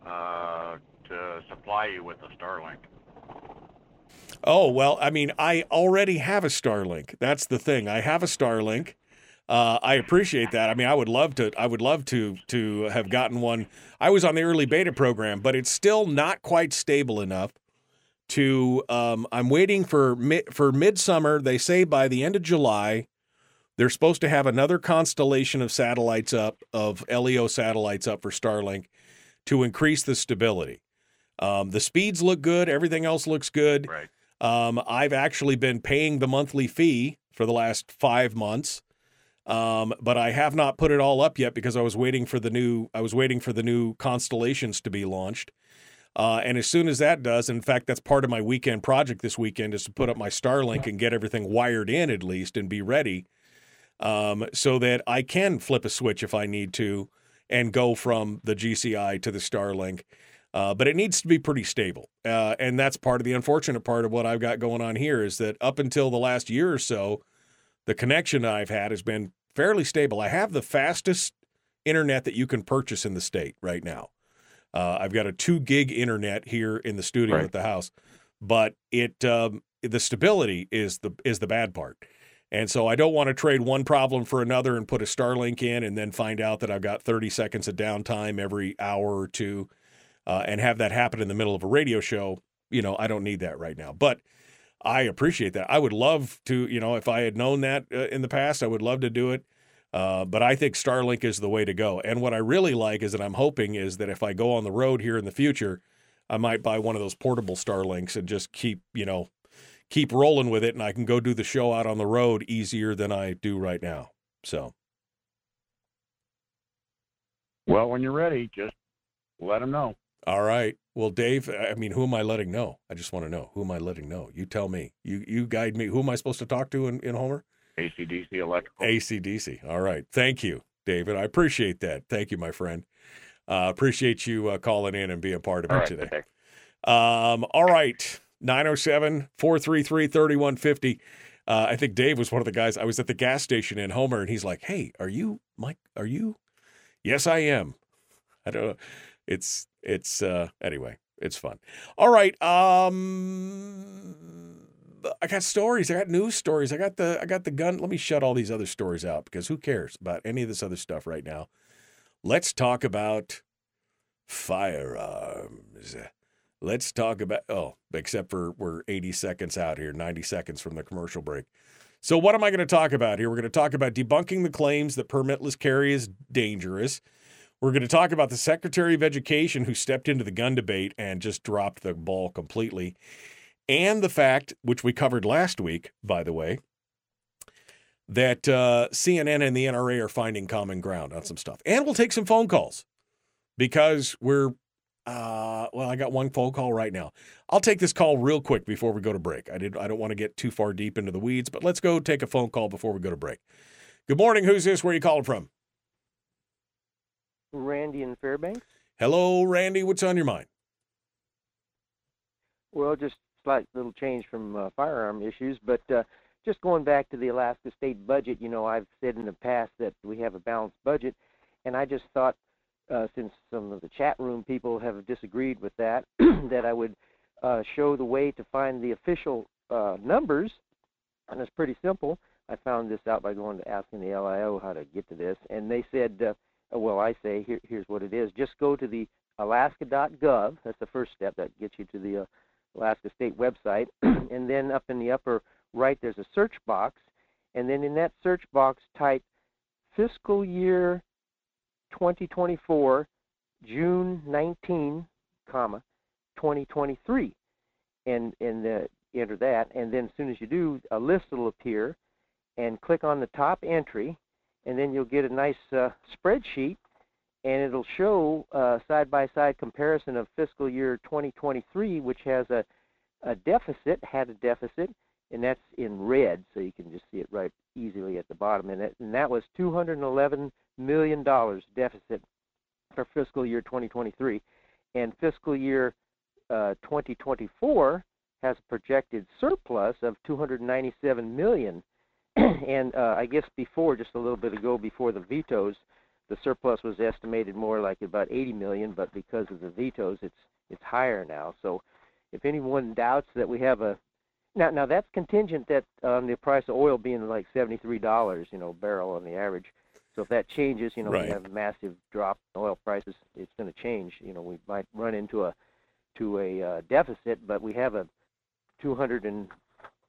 uh, to supply you with a Starlink. Oh well, I mean, I already have a Starlink. That's the thing. I have a Starlink. Uh, I appreciate that. I mean, I would love to. I would love to to have gotten one. I was on the early beta program, but it's still not quite stable enough. To um, I'm waiting for for midsummer. They say by the end of July, they're supposed to have another constellation of satellites up of LEO satellites up for Starlink to increase the stability. Um, the speeds look good. Everything else looks good. Right. Um, I've actually been paying the monthly fee for the last five months, um, but I have not put it all up yet because I was waiting for the new. I was waiting for the new constellations to be launched. Uh, and as soon as that does, in fact, that's part of my weekend project this weekend is to put up my Starlink and get everything wired in at least and be ready, um, so that I can flip a switch if I need to and go from the GCI to the Starlink. Uh, but it needs to be pretty stable. Uh, and that's part of the unfortunate part of what I've got going on here is that up until the last year or so, the connection I've had has been fairly stable. I have the fastest internet that you can purchase in the state right now. Uh, I've got a two gig internet here in the studio Right. at the house, but it um, the stability is the is the bad part. And so I don't want to trade one problem for another and put a Starlink in and then find out that I've got 30 seconds of downtime every hour or two uh, and have that happen in the middle of a radio show. You know, I don't need that right now. But I appreciate that. I would love to, you know, if I had known that uh, in the past, I would love to do it. Uh, but I think Starlink is the way to go. And what I really like is that I'm hoping is that if I go on the road here in the future, I might buy one of those portable Starlinks and just keep, you know, keep rolling with it, and I can go do the show out on the road easier than I do right now. So Well, when you're ready, just let them know. All right. Well, Dave, I mean, who am I letting know? I just want to know. Who am I letting know? You tell me. You you guide me. Who am I supposed to talk to in, in Homer? ACDC Electrical. ACDC. All right. Thank you, David. I appreciate that. Thank you, my friend. Uh, appreciate you uh, calling in and being part of All it right, today. okay. Um, all right. 907 433 3150. Uh, I think Dave was one of the guys. I was at the gas station in Homer, and he's like, "Hey, are you Mike? Are you?" Yes, I am. I don't know. It's it's uh anyway, it's fun. All right. Um I got stories. I got news stories. I got the I got the gun. Let me shut all these other stories out because who cares about any of this other stuff right now? Let's talk about firearms. Let's talk about oh, except for we're 80 seconds out here, 90 seconds from the commercial break. So what am I going to talk about here? We're going to talk about debunking the claims that permitless carry is dangerous. We're going to talk about the Secretary of Education who stepped into the gun debate and just dropped the ball completely. And the fact, which we covered last week, by the way, that uh, CNN and the NRA are finding common ground on some stuff. And we'll take some phone calls because we're, uh, well, I got one phone call right now. I'll take this call real quick before we go to break. I did. I don't want to get too far deep into the weeds, but let's go take a phone call before we go to break. Good morning. Who's this? Where are you calling from? Randy in Fairbanks. Hello, Randy. What's on your mind? Well, just slight little change from uh, firearm issues, but uh, just going back to the Alaska state budget, you know, I've said in the past that we have a balanced budget, and I just thought, uh, since some of the chat room people have disagreed with that, that I would uh, show the way to find the official uh, numbers, and it's pretty simple. I found this out by going to asking the LIO how to get to this, and they said, uh, well, I say here, here's what it is: just go to the Alaska.gov. That's the first step that gets you to the uh, Alaska State website, and then up in the upper right there's a search box, and then in that search box type fiscal year 2024 June 19, comma 2023, and and uh, enter that, and then as soon as you do, a list will appear, and click on the top entry, and then you'll get a nice uh, spreadsheet and it'll show uh, side-by-side comparison of fiscal year 2023, which has a, a deficit, had a deficit, and that's in red, so you can just see it right easily at the bottom. And, it, and that was 211 million dollars deficit for fiscal year 2023, and fiscal year uh, 2024 has a projected surplus of 297 million. and uh, I guess before, just a little bit ago, before the vetoes, the surplus was estimated more like about 80 million, but because of the vetoes, it's it's higher now. So, if anyone doubts that we have a Now, now that's contingent that on the price of oil being like seventy-three dollars, you know, barrel on the average. So if that changes, you know, Right. we have a massive drop in oil prices. It's going to change. You know, we might run into a to a uh, deficit, but we have a two hundred and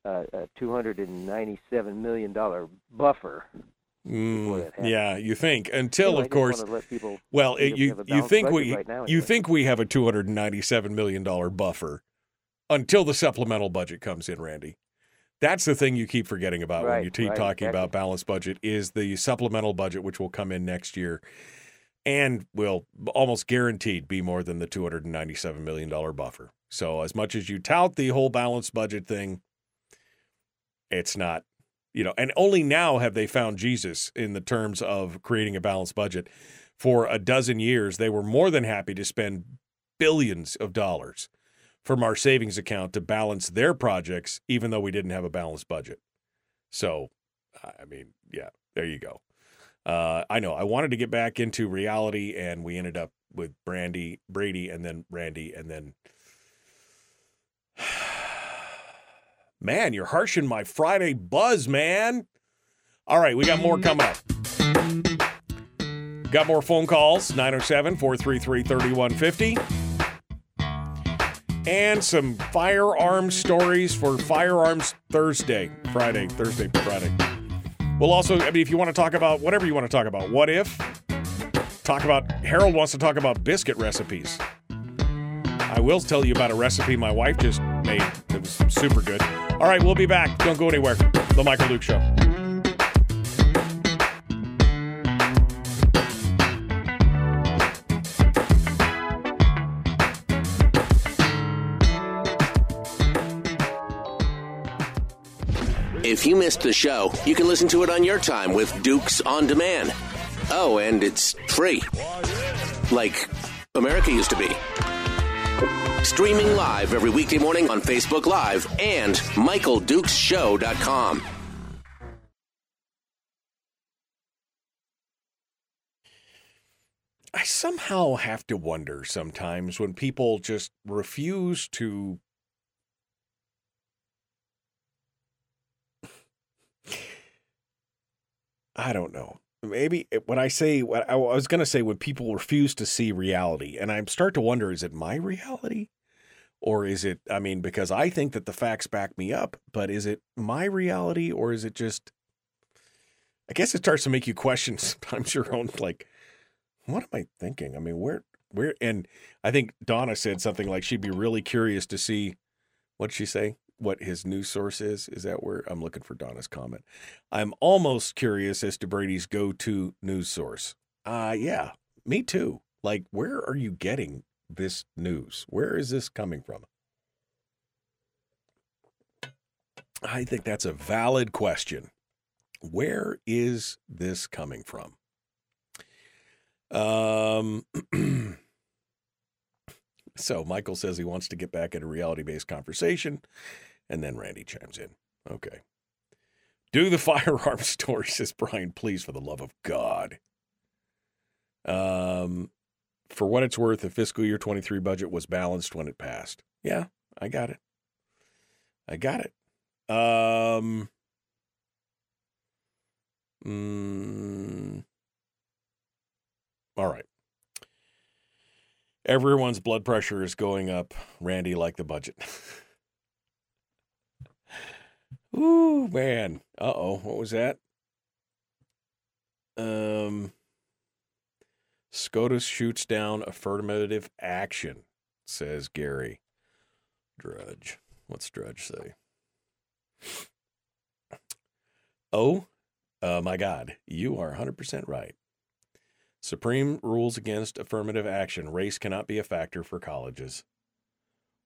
uh, a two hundred and ninety-seven million dollar buffer. Mm, yeah, you think until, Anyway, of course. wanna let people well, it, you you think we right now, you think we have a two hundred and ninety-seven million dollar buffer until the supplemental budget comes in, Randy. That's the thing you keep forgetting about when you keep right, talking exactly. about balanced budget is the supplemental budget, which will come in next year, and will almost guaranteed be more than the two hundred and ninety-seven million dollar buffer. So, as much as you tout the whole balanced budget thing, it's not you know and only now have they found jesus in the terms of creating a balanced budget. For a dozen years they were more than happy to spend billions of dollars from our savings account to balance their projects even though we didn't have a balanced budget. So i mean yeah there you go. Uh, i know i wanted to get back into reality and we ended up with brandy brady and then randy and then Man, you're harshing my Friday buzz, man. All right, we got more coming up. Got more phone calls 907 433 3150. And some firearms stories for Firearms Thursday, Friday, Thursday, Friday. We'll also, I mean, if you want to talk about whatever you want to talk about, what if? Talk about, Harold wants to talk about biscuit recipes. I will tell you about a recipe my wife just made. It was super good. All right, we'll be back. Don't go anywhere. The Michael Duke Show. If you missed the show, you can listen to it on your time with Dukes on Demand. Oh, and it's free. Like America used to be. Streaming live every weekday morning on Facebook Live and MichaelDukesShow.com. I somehow have to wonder sometimes when people just refuse to I don't know. Maybe when I say what I was going to say when people refuse to see reality and I start to wonder is it my reality or is it I mean because I think that the facts back me up, but is it my reality or is it just I guess it starts to make you question sometimes your own like what am I thinking? I mean, where, where, and I think Donna said something like she'd be really curious to see what'd she say? What his news source is? Is that where I'm looking for Donna's comment? I'm almost curious as to Brady's go to news source. Uh, yeah, me too. Like, where are you getting this news? Where is this coming from? I think that's a valid question. Where is this coming from? Um, so Michael says he wants to get back into reality based conversation, and then Randy chimes in. Okay. Do the firearm story, says Brian, please, for the love of God. Um, for what it's worth, the fiscal year 23 budget was balanced when it passed. Yeah, I got it. I got it. Um, mm, all right. Everyone's blood pressure is going up, Randy, like the budget. Ooh, man. Uh oh. What was that? Um, SCOTUS shoots down affirmative action, says Gary. Drudge. What's Drudge say? Oh, uh, my God. You are 100% right. Supreme rules against affirmative action. Race cannot be a factor for colleges.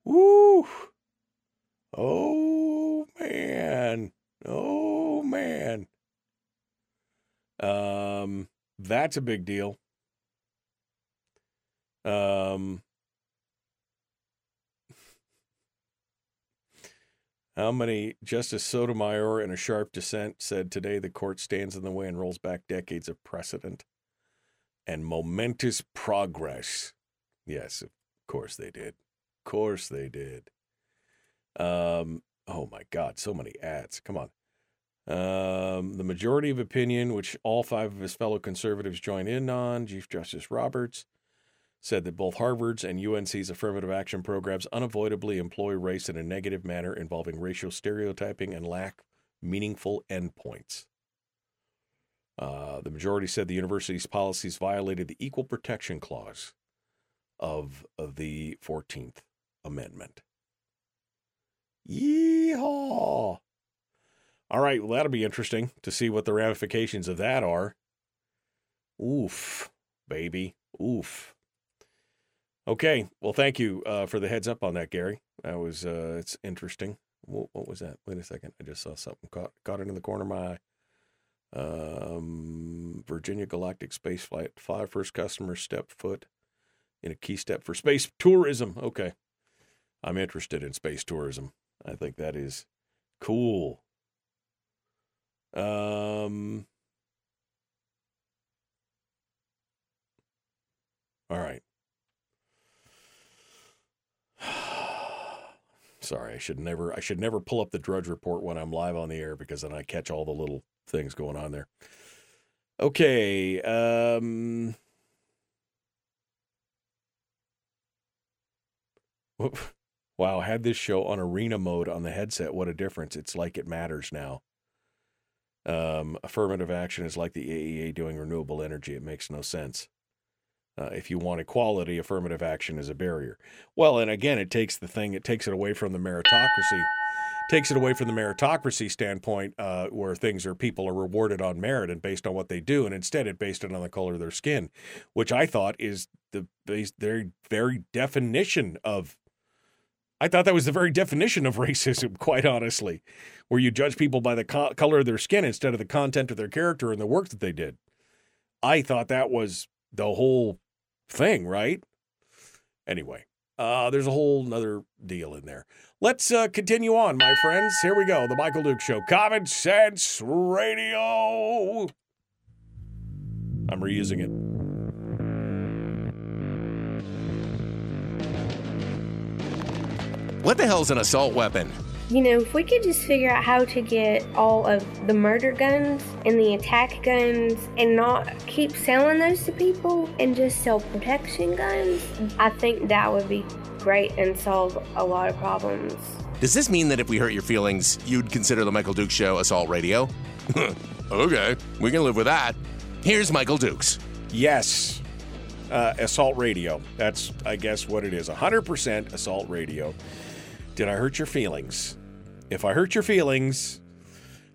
Woo! Oh, man. Oh, man. Um, that's a big deal. Um, how many Justice Sotomayor, in a sharp dissent, said today the court stands in the way and rolls back decades of precedent and momentous progress. Yes, of course they did. Of course they did. Um, Oh my God, so many ads. Come on. Um, the majority of opinion, which all five of his fellow conservatives join in on, Chief Justice Roberts said that both Harvard's and UNC's affirmative action programs unavoidably employ race in a negative manner involving racial stereotyping and lack meaningful endpoints. Uh, the majority said the university's policies violated the Equal Protection Clause of, of the 14th Amendment. Yeehaw! All right, well, that'll be interesting to see what the ramifications of that are. Oof, baby. Oof. Okay, well, thank you uh, for the heads up on that, Gary. That was uh, it's interesting. What, what, was that? Wait a second, I just saw something caught caught it in the corner of my eye. Um, Virginia Galactic Space Flight, five first customers step foot in a key step for space tourism. Okay, I'm interested in space tourism. I think that is cool. Um. All right. Sorry, I should never I should never pull up the Drudge Report when I'm live on the air because then I catch all the little things going on there. Okay, um Wow, had this show on arena mode on the headset. What a difference. It's like it matters now. Um, affirmative action is like the AEA doing renewable energy. It makes no sense. Uh, if you want equality, affirmative action is a barrier. Well, and again, it takes the thing, it takes it away from the meritocracy, takes it away from the meritocracy standpoint, uh, where things are people are rewarded on merit and based on what they do, and instead it based it on the color of their skin, which I thought is the very very definition of. I thought that was the very definition of racism, quite honestly, where you judge people by the co- color of their skin instead of the content of their character and the work that they did. I thought that was the whole thing, right? Anyway, uh, there's a whole nother deal in there. Let's uh, continue on, my friends. Here we go. The Michael Duke Show. Common Sense Radio. I'm reusing it. What the hell's an assault weapon? You know, if we could just figure out how to get all of the murder guns and the attack guns and not keep selling those to people and just sell protection guns, I think that would be great and solve a lot of problems. Does this mean that if we hurt your feelings, you'd consider the Michael Duke Show assault radio? okay, we can live with that. Here's Michael Dukes. Yes. Uh, assault radio. That's, I guess, what it is. 100% assault radio. Did I hurt your feelings? If I hurt your feelings,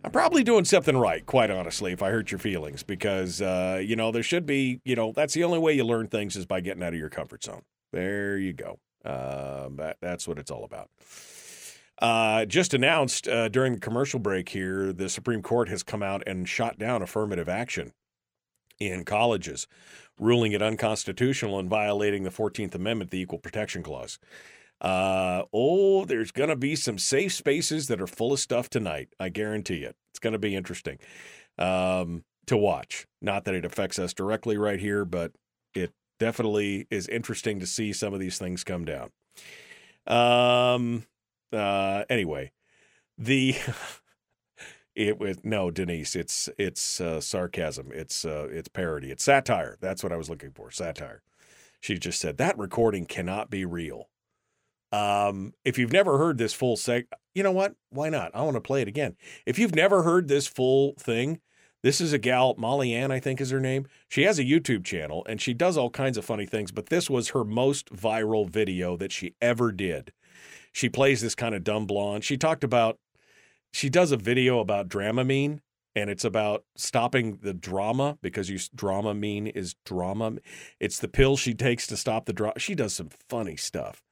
I'm probably doing something right, quite honestly, if I hurt your feelings, because, uh, you know, there should be, you know, that's the only way you learn things is by getting out of your comfort zone. There you go. Uh, that, that's what it's all about. Uh, just announced uh, during the commercial break here, the Supreme Court has come out and shot down affirmative action in colleges, ruling it unconstitutional and violating the 14th Amendment, the Equal Protection Clause. Uh, oh, there's going to be some safe spaces that are full of stuff tonight. I guarantee it. It's going to be interesting um, to watch. Not that it affects us directly right here, but it definitely is interesting to see some of these things come down. Um, uh, anyway, the. It was no Denise. It's it's uh, sarcasm. It's uh, it's parody. It's satire. That's what I was looking for. Satire. She just said that recording cannot be real. Um, if you've never heard this full seg, you know what? Why not? I want to play it again. If you've never heard this full thing, this is a gal, Molly Ann, I think is her name. She has a YouTube channel and she does all kinds of funny things, but this was her most viral video that she ever did. She plays this kind of dumb blonde. She talked about, she does a video about Dramamine and it's about stopping the drama because you Dramamine is drama. It's the pill she takes to stop the drama. She does some funny stuff.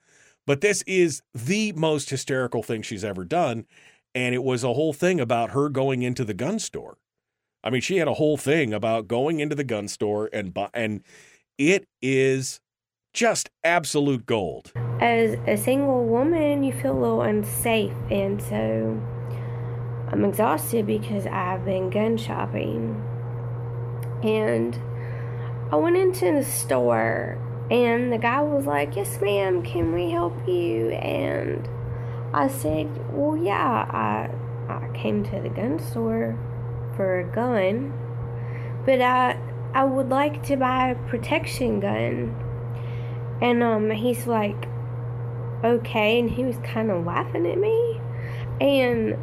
But this is the most hysterical thing she's ever done. And it was a whole thing about her going into the gun store. I mean, she had a whole thing about going into the gun store and buy, and it is just absolute gold. As a single woman, you feel a little unsafe, and so I'm exhausted because I've been gun shopping. And I went into the store and the guy was like, Yes, ma'am, can we help you? And I said, Well, yeah, I, I came to the gun store for a gun, but I, I would like to buy a protection gun. And um, he's like, Okay. And he was kind of laughing at me. And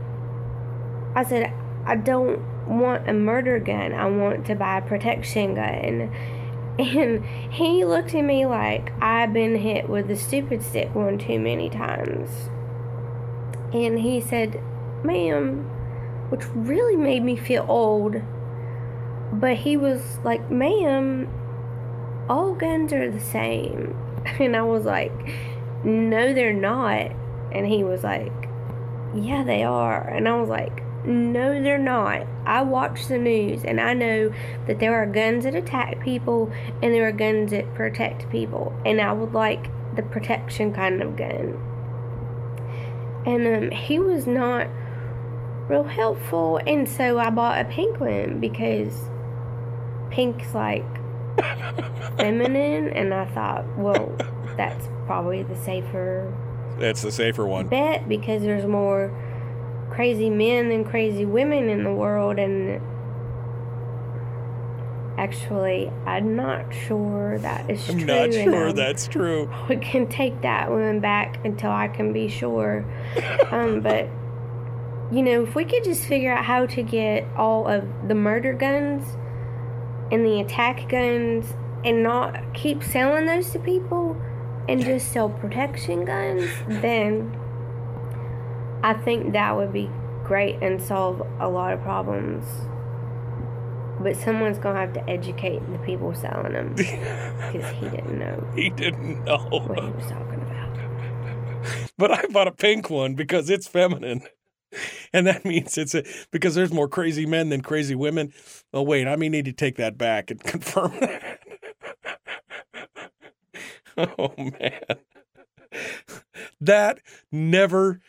I said, I don't want a murder gun. I want to buy a protection gun. And he looked at me like I've been hit with the stupid stick one too many times. And he said, Ma'am, which really made me feel old. But he was like, Ma'am, all guns are the same. And I was like, No, they're not. And he was like, Yeah, they are. And I was like, no, they're not. I watch the news and I know that there are guns that attack people and there are guns that protect people. And I would like the protection kind of gun. And um, he was not real helpful. And so I bought a pink one because pink's like feminine. And I thought, well, that's probably the safer That's the safer one. bet because there's more crazy men and crazy women in the world and actually i'm not sure that is true. I'm true not sure um, that's true. we can take that one back until i can be sure um, but you know if we could just figure out how to get all of the murder guns and the attack guns and not keep selling those to people and just sell protection guns then I think that would be great and solve a lot of problems. But someone's gonna have to educate the people selling them because he didn't know He didn't know. what he was talking about. But I bought a pink one because it's feminine. And that means it's a, because there's more crazy men than crazy women. Oh, wait, I may need to take that back and confirm that. oh, man. That never.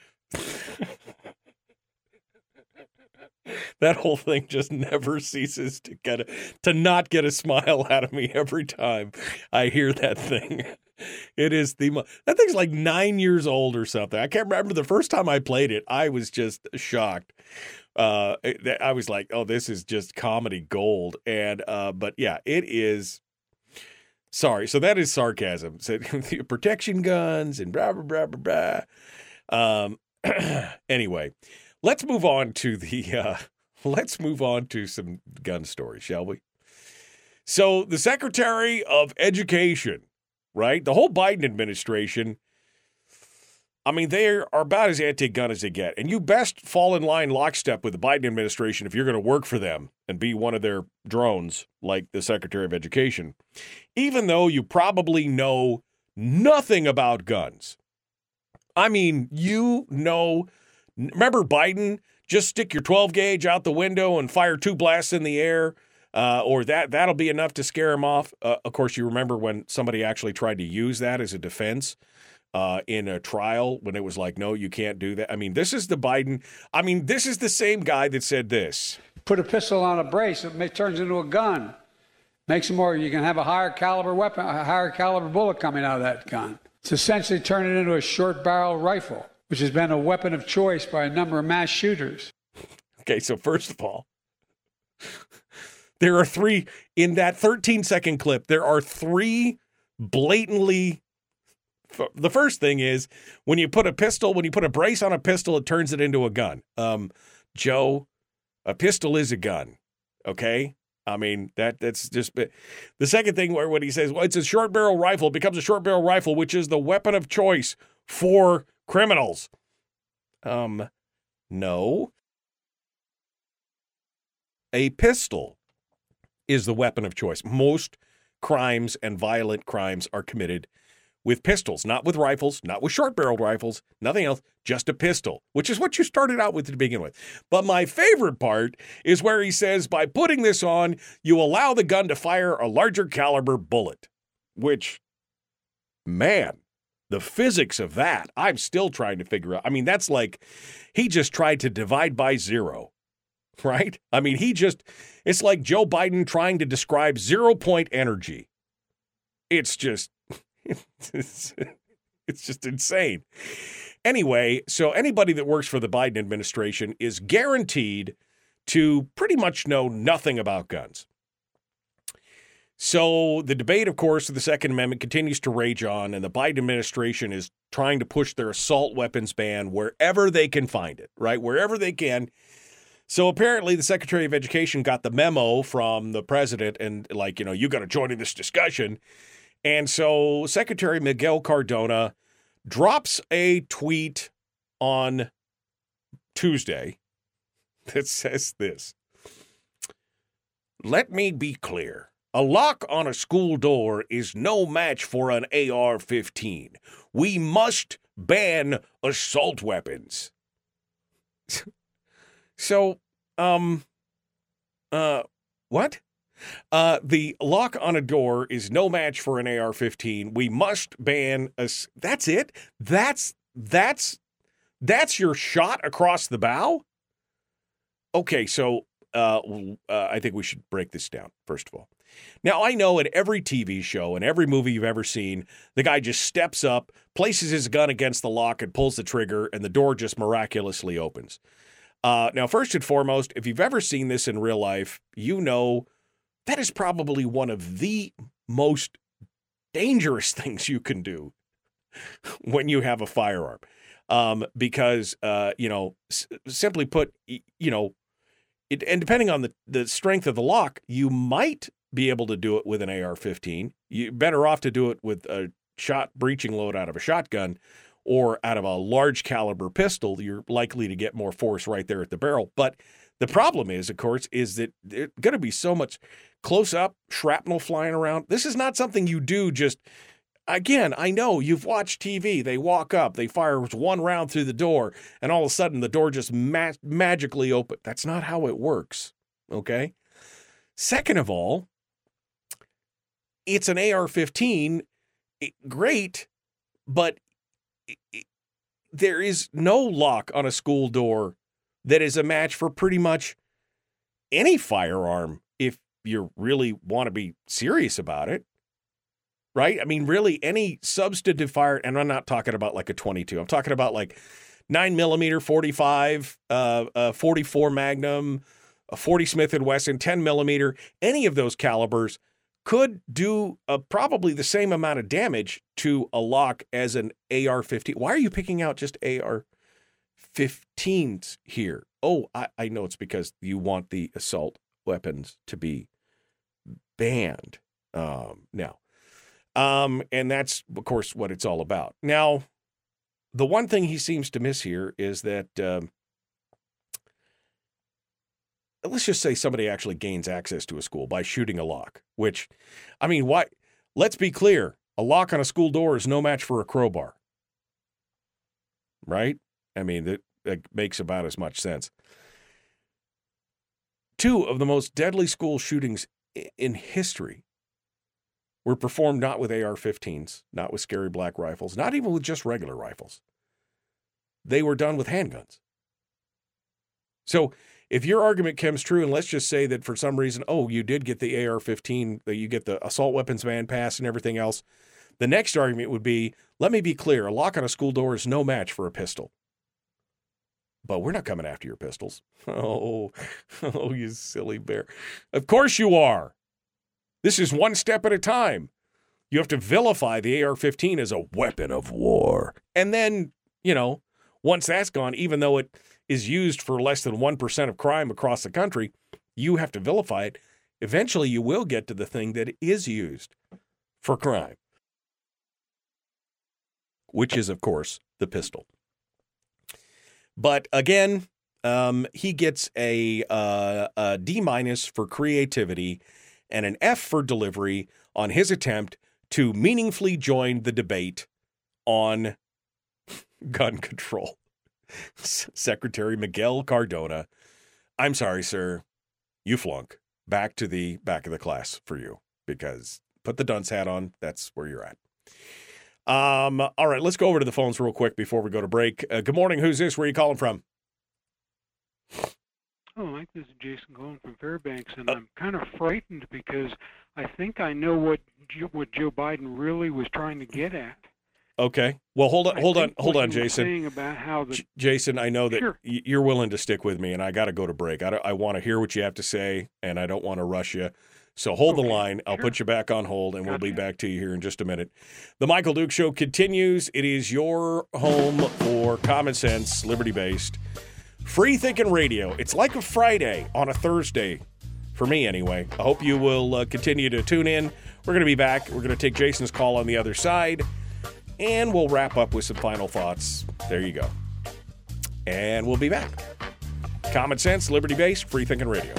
That whole thing just never ceases to get a, to not get a smile out of me every time I hear that thing. It is the that thing's like nine years old or something. I can't remember the first time I played it. I was just shocked. Uh, I was like, "Oh, this is just comedy gold." And uh, but yeah, it is. Sorry, so that is sarcasm. So protection guns and blah blah blah blah blah. Um, anyway, let's move on to the. Uh, let's move on to some gun stories, shall we? So the Secretary of Education, right? The whole Biden administration. I mean, they are about as anti-gun as they get, and you best fall in line lockstep with the Biden administration if you're going to work for them and be one of their drones, like the Secretary of Education. Even though you probably know nothing about guns. I mean, you know. Remember Biden? Just stick your 12 gauge out the window and fire two blasts in the air, uh, or that that'll be enough to scare him off. Uh, of course, you remember when somebody actually tried to use that as a defense uh, in a trial when it was like, no, you can't do that. I mean, this is the Biden. I mean, this is the same guy that said this. Put a pistol on a brace, it turns into a gun. Makes it more, you can have a higher caliber weapon, a higher caliber bullet coming out of that gun. It's essentially turned it into a short barrel rifle, which has been a weapon of choice by a number of mass shooters. Okay, so first of all, there are three in that 13 second clip. There are three blatantly. The first thing is when you put a pistol, when you put a brace on a pistol, it turns it into a gun. Um, Joe, a pistol is a gun. Okay, I mean that that's just the second thing where when he says, "Well, it's a short barrel rifle," it becomes a short barrel rifle, which is the weapon of choice for criminals. Um, no. A pistol is the weapon of choice. Most crimes and violent crimes are committed with pistols, not with rifles, not with short barreled rifles, nothing else, just a pistol, which is what you started out with to begin with. But my favorite part is where he says, by putting this on, you allow the gun to fire a larger caliber bullet, which, man, the physics of that, I'm still trying to figure out. I mean, that's like he just tried to divide by zero, right? I mean, he just, it's like Joe Biden trying to describe zero point energy. It's just, it's, it's just insane. Anyway, so anybody that works for the Biden administration is guaranteed to pretty much know nothing about guns. So the debate, of course, of the Second Amendment continues to rage on, and the Biden administration is trying to push their assault weapons ban wherever they can find it, right? Wherever they can. So apparently, the Secretary of Education got the memo from the president and, like, you know, you got to join in this discussion. And so Secretary Miguel Cardona drops a tweet on Tuesday that says this Let me be clear. A lock on a school door is no match for an AR 15. We must ban assault weapons. so, um, uh, what? Uh, the lock on a door is no match for an AR-15. We must ban us. That's it. That's that's that's your shot across the bow. Okay, so uh, uh, I think we should break this down first of all. Now I know in every TV show and every movie you've ever seen, the guy just steps up, places his gun against the lock, and pulls the trigger, and the door just miraculously opens. Uh, now, first and foremost, if you've ever seen this in real life, you know that is probably one of the most dangerous things you can do when you have a firearm. Um, because, uh, you know, s- simply put, you know, it, and depending on the, the strength of the lock, you might be able to do it with an AR 15. You're better off to do it with a shot breaching load out of a shotgun or out of a large caliber pistol. You're likely to get more force right there at the barrel. But the problem is, of course, is that there's going to be so much close up shrapnel flying around. This is not something you do just. Again, I know you've watched TV. They walk up, they fire one round through the door, and all of a sudden the door just ma- magically open. That's not how it works. Okay. Second of all, it's an AR 15. Great, but there is no lock on a school door that is a match for pretty much any firearm if you really want to be serious about it. Right? I mean, really, any substantive fire, and I'm not talking about like a 22, I'm talking about like 9 millimeter, 45, uh, uh, 44 Magnum, a 40 Smith and Wesson, 10 millimeter, any of those calibers could do uh, probably the same amount of damage to a lock as an AR-15. Why are you picking out just AR-15s here? Oh, I, I know it's because you want the assault weapons to be banned um, now. Um, and that's, of course, what it's all about. Now, the one thing he seems to miss here is that um, let's just say somebody actually gains access to a school by shooting a lock, which, I mean, why? Let's be clear a lock on a school door is no match for a crowbar. Right? I mean, that, that makes about as much sense. Two of the most deadly school shootings in history were performed not with AR 15s, not with scary black rifles, not even with just regular rifles. They were done with handguns. So, if your argument comes true, and let's just say that for some reason, oh, you did get the AR 15, that you get the assault weapons ban pass and everything else, the next argument would be let me be clear a lock on a school door is no match for a pistol. But we're not coming after your pistols. Oh, oh, you silly bear. Of course you are. This is one step at a time. You have to vilify the AR 15 as a weapon of war. And then, you know, once that's gone, even though it is used for less than 1% of crime across the country, you have to vilify it. Eventually, you will get to the thing that is used for crime, which is, of course, the pistol. But again, um, he gets a, uh, a D minus for creativity and an F for delivery on his attempt to meaningfully join the debate on gun control. Secretary Miguel Cardona. I'm sorry, sir. You flunk. Back to the back of the class for you because put the dunce hat on. That's where you're at. Um, all right, let's go over to the phones real quick before we go to break. Uh, good morning. Who's this? Where are you calling from? Oh, Mike, this is Jason Golden from Fairbanks, and I'm kind of frightened because I think I know what Joe, what Joe Biden really was trying to get at. Okay. Well, hold on, hold on, hold on, Jason. about how the J- Jason, I know that Sure. y- you're willing to stick with me, and I got to go to break. I, I want to hear what you have to say, and I don't want to rush you. So hold the line. I'll put you back on hold, and we'll be back to you here in just a minute. The Michael Duke Show continues. It is your home for common sense, liberty based, free thinking radio. It's like a Friday on a Thursday, for me anyway. I hope you will uh, continue to tune in. We're going to be back. We're going to take Jason's call on the other side, and we'll wrap up with some final thoughts. There you go. And we'll be back. Common sense, liberty based, free thinking radio.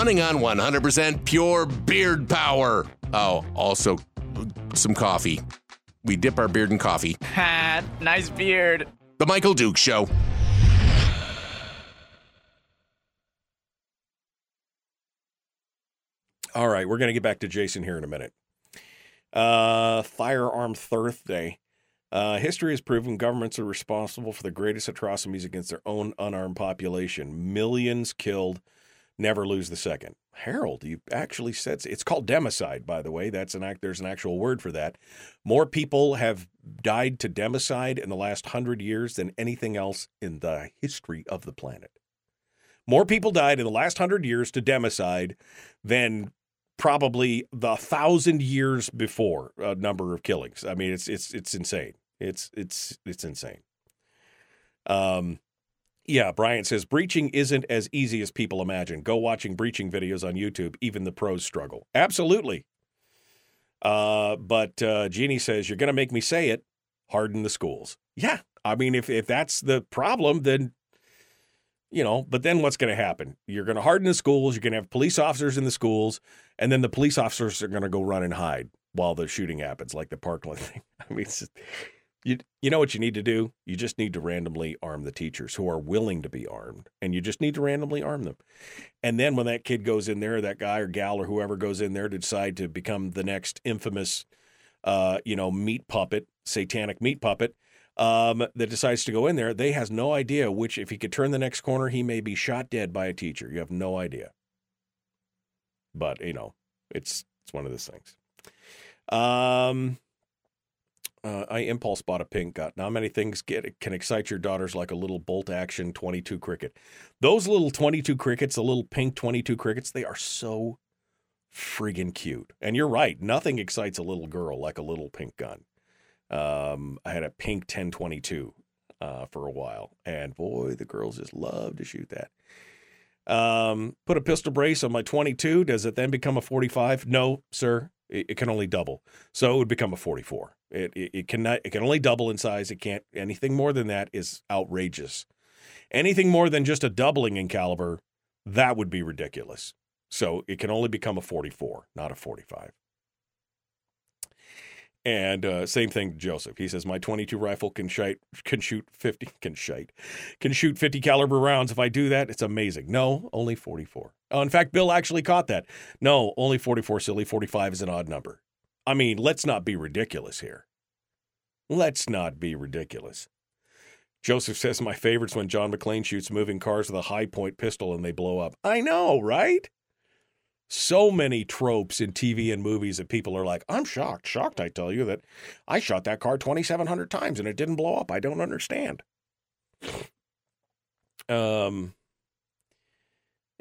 Running on 100% pure beard power. Oh, also some coffee. We dip our beard in coffee. Ha, nice beard. The Michael Duke Show. All right, we're going to get back to Jason here in a minute. Uh, Firearm Thursday. Uh, history has proven governments are responsible for the greatest atrocities against their own unarmed population. Millions killed, never lose the second. Harold, you actually said it's called democide, by the way. That's an act. There's an actual word for that. More people have died to democide in the last hundred years than anything else in the history of the planet. More people died in the last hundred years to democide than probably the thousand years before a number of killings. I mean, it's it's it's insane. It's it's it's insane. Um, yeah, Brian says breaching isn't as easy as people imagine. Go watching breaching videos on YouTube. Even the pros struggle. Absolutely. Uh, but uh, Jeannie says you're going to make me say it. Harden the schools. Yeah, I mean, if if that's the problem, then you know. But then what's going to happen? You're going to harden the schools. You're going to have police officers in the schools, and then the police officers are going to go run and hide while the shooting happens, like the Parkland thing. I mean, it's just, you you know what you need to do? You just need to randomly arm the teachers who are willing to be armed, and you just need to randomly arm them. And then when that kid goes in there, that guy or gal or whoever goes in there to decide to become the next infamous, uh, you know, meat puppet, satanic meat puppet, um, that decides to go in there, they has no idea which. If he could turn the next corner, he may be shot dead by a teacher. You have no idea. But you know, it's it's one of those things. Um, uh, I impulse bought a pink gun. Not many things get can excite your daughters like a little bolt action 22 cricket. Those little 22 crickets, the little pink 22 crickets, they are so friggin' cute. And you're right, nothing excites a little girl like a little pink gun. Um, I had a pink 1022 uh, for a while, and boy, the girls just love to shoot that. Um, put a pistol brace on my 22. Does it then become a 45? No, sir. It, it can only double, so it would become a 44. It, it it cannot. It can only double in size. It can't. Anything more than that is outrageous. Anything more than just a doubling in caliber, that would be ridiculous. So it can only become a 44, not a 45. And uh, same thing, Joseph. He says my 22 rifle can shoot can shoot 50 can shoot can shoot 50 caliber rounds. If I do that, it's amazing. No, only 44. Oh, in fact, Bill actually caught that. No, only 44. Silly 45 is an odd number. I mean, let's not be ridiculous here. Let's not be ridiculous. Joseph says my favorite's when John McClane shoots moving cars with a Hi-Point pistol and they blow up. I know, right? so many tropes in TV and movies that people are like, I'm shocked, shocked, I tell you, that I shot that car 2,700 times and it didn't blow up. I don't understand. Um,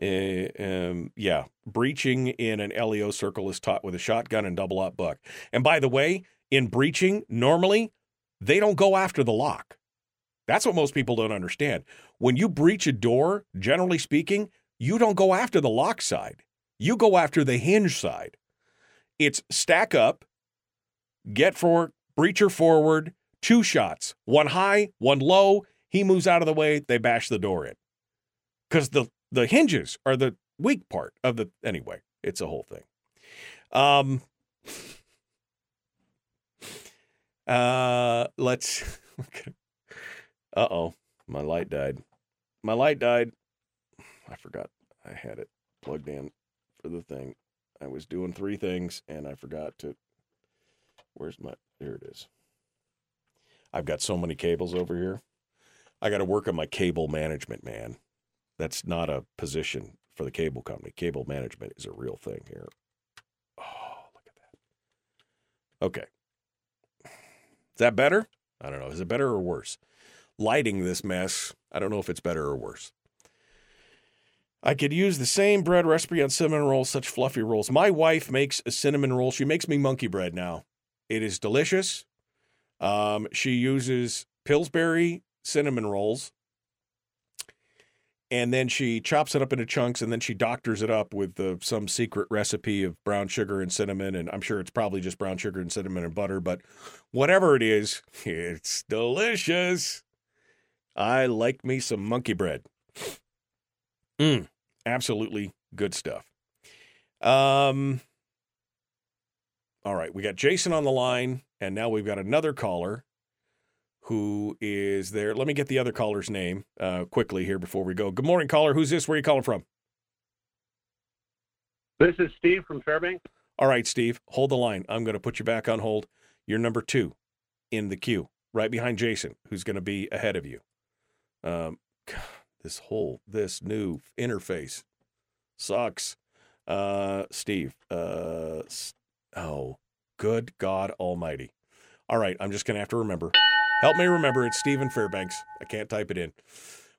eh, um, yeah, breaching in an LEO circle is taught with a shotgun and double aught buck. And by the way, in breaching, normally they don't go after the lock. That's what most people don't understand. When you breach a door, generally speaking, you don't go after the lock side. You go after the hinge side. It's stack up, get for breacher forward, two shots, one high, one low. He moves out of the way, they bash the door in. Because the, the hinges are the weak part of the anyway, it's a whole thing. Um uh let's uh oh, my light died. My light died. I forgot I had it plugged in. for the thing. I was doing three things and I forgot to. Where's my? Here it is. I've got so many cables over here. I got to work on my cable management, man. That's not a position for the cable company. Cable management is a real thing here. Oh, look at that. Okay. Is that better? I don't know. Is it better or worse? Lighting this mess, I don't know if it's better or worse. I could use the same bread recipe on cinnamon rolls, such fluffy rolls. My wife makes a cinnamon roll. She makes me monkey bread now. It is delicious. Um, she uses Pillsbury cinnamon rolls, and then she chops it up into chunks, and then she doctors it up with the, some secret recipe of brown sugar and cinnamon. And I'm sure it's probably just brown sugar and cinnamon and butter, but whatever it is, it's delicious. I like me some monkey bread. Mm, absolutely good stuff. Um, all right, we got Jason on the line, and now we've got another caller who is there. Let me get the other caller's name uh, quickly here before we go. Good morning, caller. Who's this? Where are you calling from? This is Steve from Fairbanks. All right, Steve, hold the line. I'm going to put you back on hold. You're number two in the queue, right behind Jason, who's going to be ahead of you. Um, this whole this new interface sucks. Uh, Steve. Uh, oh, good God Almighty! All right, I'm just gonna have to remember. Help me remember. It's Stephen Fairbanks. I can't type it in.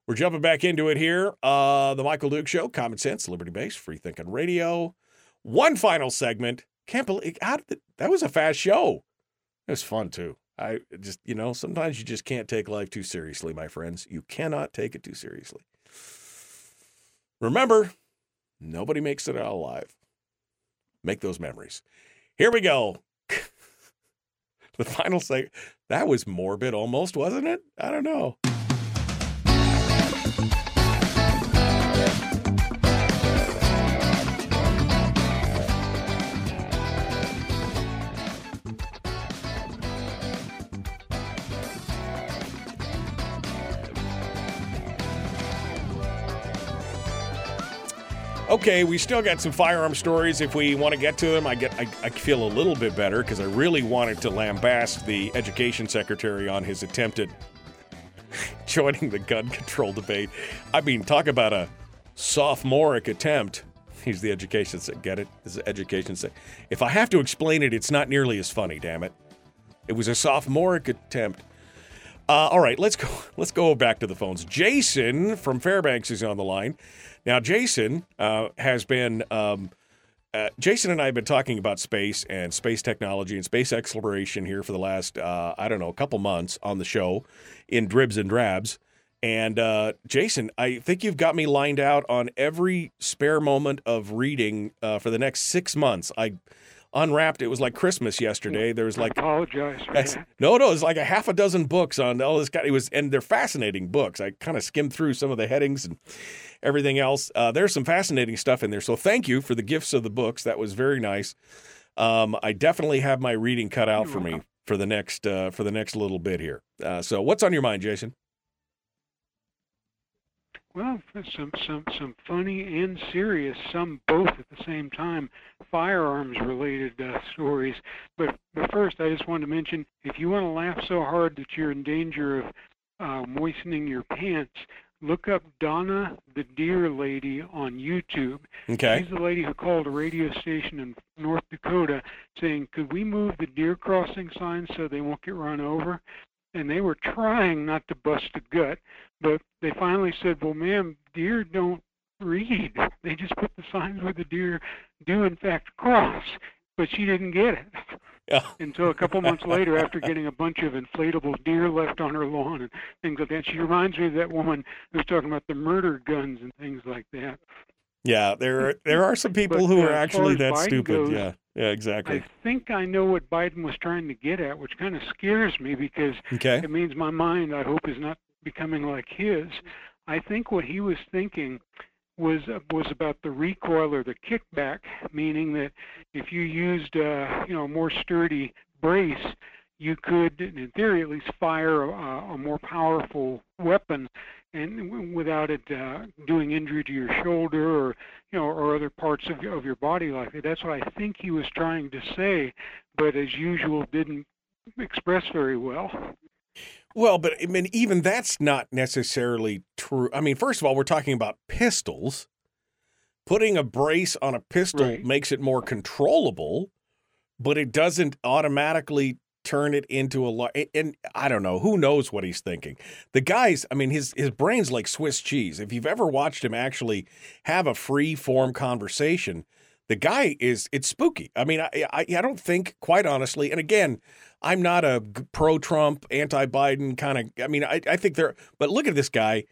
We're jumping back into it here. Uh, the Michael Duke Show, Common Sense, Liberty Based, Free Thinking Radio. One final segment. Can't believe how did that was a fast show. It was fun too. I just, you know, sometimes you just can't take life too seriously, my friends. You cannot take it too seriously. Remember, nobody makes it out alive. Make those memories. Here we go. The final say that was morbid almost, wasn't it? I don't know. Okay, we still got some firearm stories. If we want to get to them, I get I, I feel a little bit better because I really wanted to lambaste the education secretary on his attempted joining the gun control debate. I mean, talk about a sophomoric attempt. He's the education sec. Get it? This is education sec. If I have to explain it, it's not nearly as funny. Damn it! It was a sophomoric attempt. Uh, all right, let's go. Let's go back to the phones. Jason from Fairbanks is on the line. Now, Jason uh, has been. Um, uh, Jason and I have been talking about space and space technology and space exploration here for the last, uh, I don't know, a couple months on the show in dribs and drabs. And uh, Jason, I think you've got me lined out on every spare moment of reading uh, for the next six months. I unwrapped. It was like Christmas yesterday. There was like I apologize for that. no, no, it was like a half a dozen books on all this. Guy. It was, and they're fascinating books. I kind of skimmed through some of the headings and everything else. Uh, there's some fascinating stuff in there. So thank you for the gifts of the books. That was very nice. Um, I definitely have my reading cut out You're for me for the next uh, for the next little bit here. Uh, so what's on your mind, Jason? Well, some some some funny and serious, some both at the same time, firearms related uh, stories. But but first, I just wanted to mention if you want to laugh so hard that you're in danger of uh, moistening your pants, look up Donna the Deer Lady on YouTube. Okay. She's the lady who called a radio station in North Dakota saying, "Could we move the deer crossing signs so they won't get run over?" And they were trying not to bust a gut, but they finally said, "Well, ma'am, deer don't read. They just put the signs where the deer do in fact cross." But she didn't get it. Yeah. And so a couple months later, after getting a bunch of inflatable deer left on her lawn and things like that, she reminds me of that woman who was talking about the murder guns and things like that. Yeah, there are, there are some people But, who uh, are as actually that Biden stupid. goes, yeah, yeah, exactly. I think I know what Biden was trying to get at, which kind of scares me because Okay. it means my mind, I hope, is not becoming like his. I think what he was thinking was was about the recoil or the kickback, meaning that if you used uh, you know a more sturdy brace, you could, in theory, at least fire a, a more powerful weapon, and without it uh, doing injury to your shoulder or you know or other parts of your, of your body like that. That's what I think he was trying to say, but as usual, didn't express very well. Well, but I mean, even that's not necessarily true. I mean, first of all, we're talking about pistols. Putting a brace on a pistol Right. makes it more controllable, but it doesn't automatically turn it into a lot. And I don't know who knows what he's thinking. The guy's, I mean, his his brain's like Swiss cheese. If you've ever watched him actually have a free form conversation, the guy is it's spooky. I mean, I I, I don't think quite honestly. And again, I'm not a pro Trump, anti Biden kind of. I mean, I I think there. But look at this guy.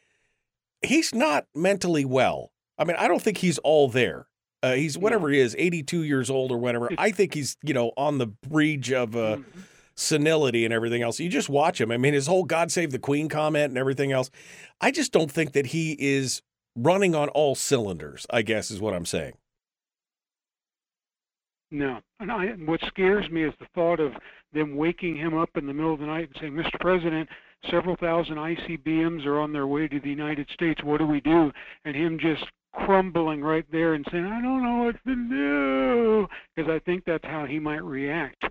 He's not mentally well. I mean, I don't think he's all there. Uh, he's whatever he is, 82 years old or whatever. I think he's you know on the bridge of uh, senility and everything else. You just watch him. I mean, his whole "God Save the Queen" comment and everything else. I just don't think that he is running on all cylinders. I guess is what I'm saying. No, and I, what scares me is the thought of them waking him up in the middle of the night and saying, "Mr. President, several thousand ICBMs are on their way to the United States. What do we do?" And him just crumbling right there and saying, "I don't know what to do," because I think that's how he might react,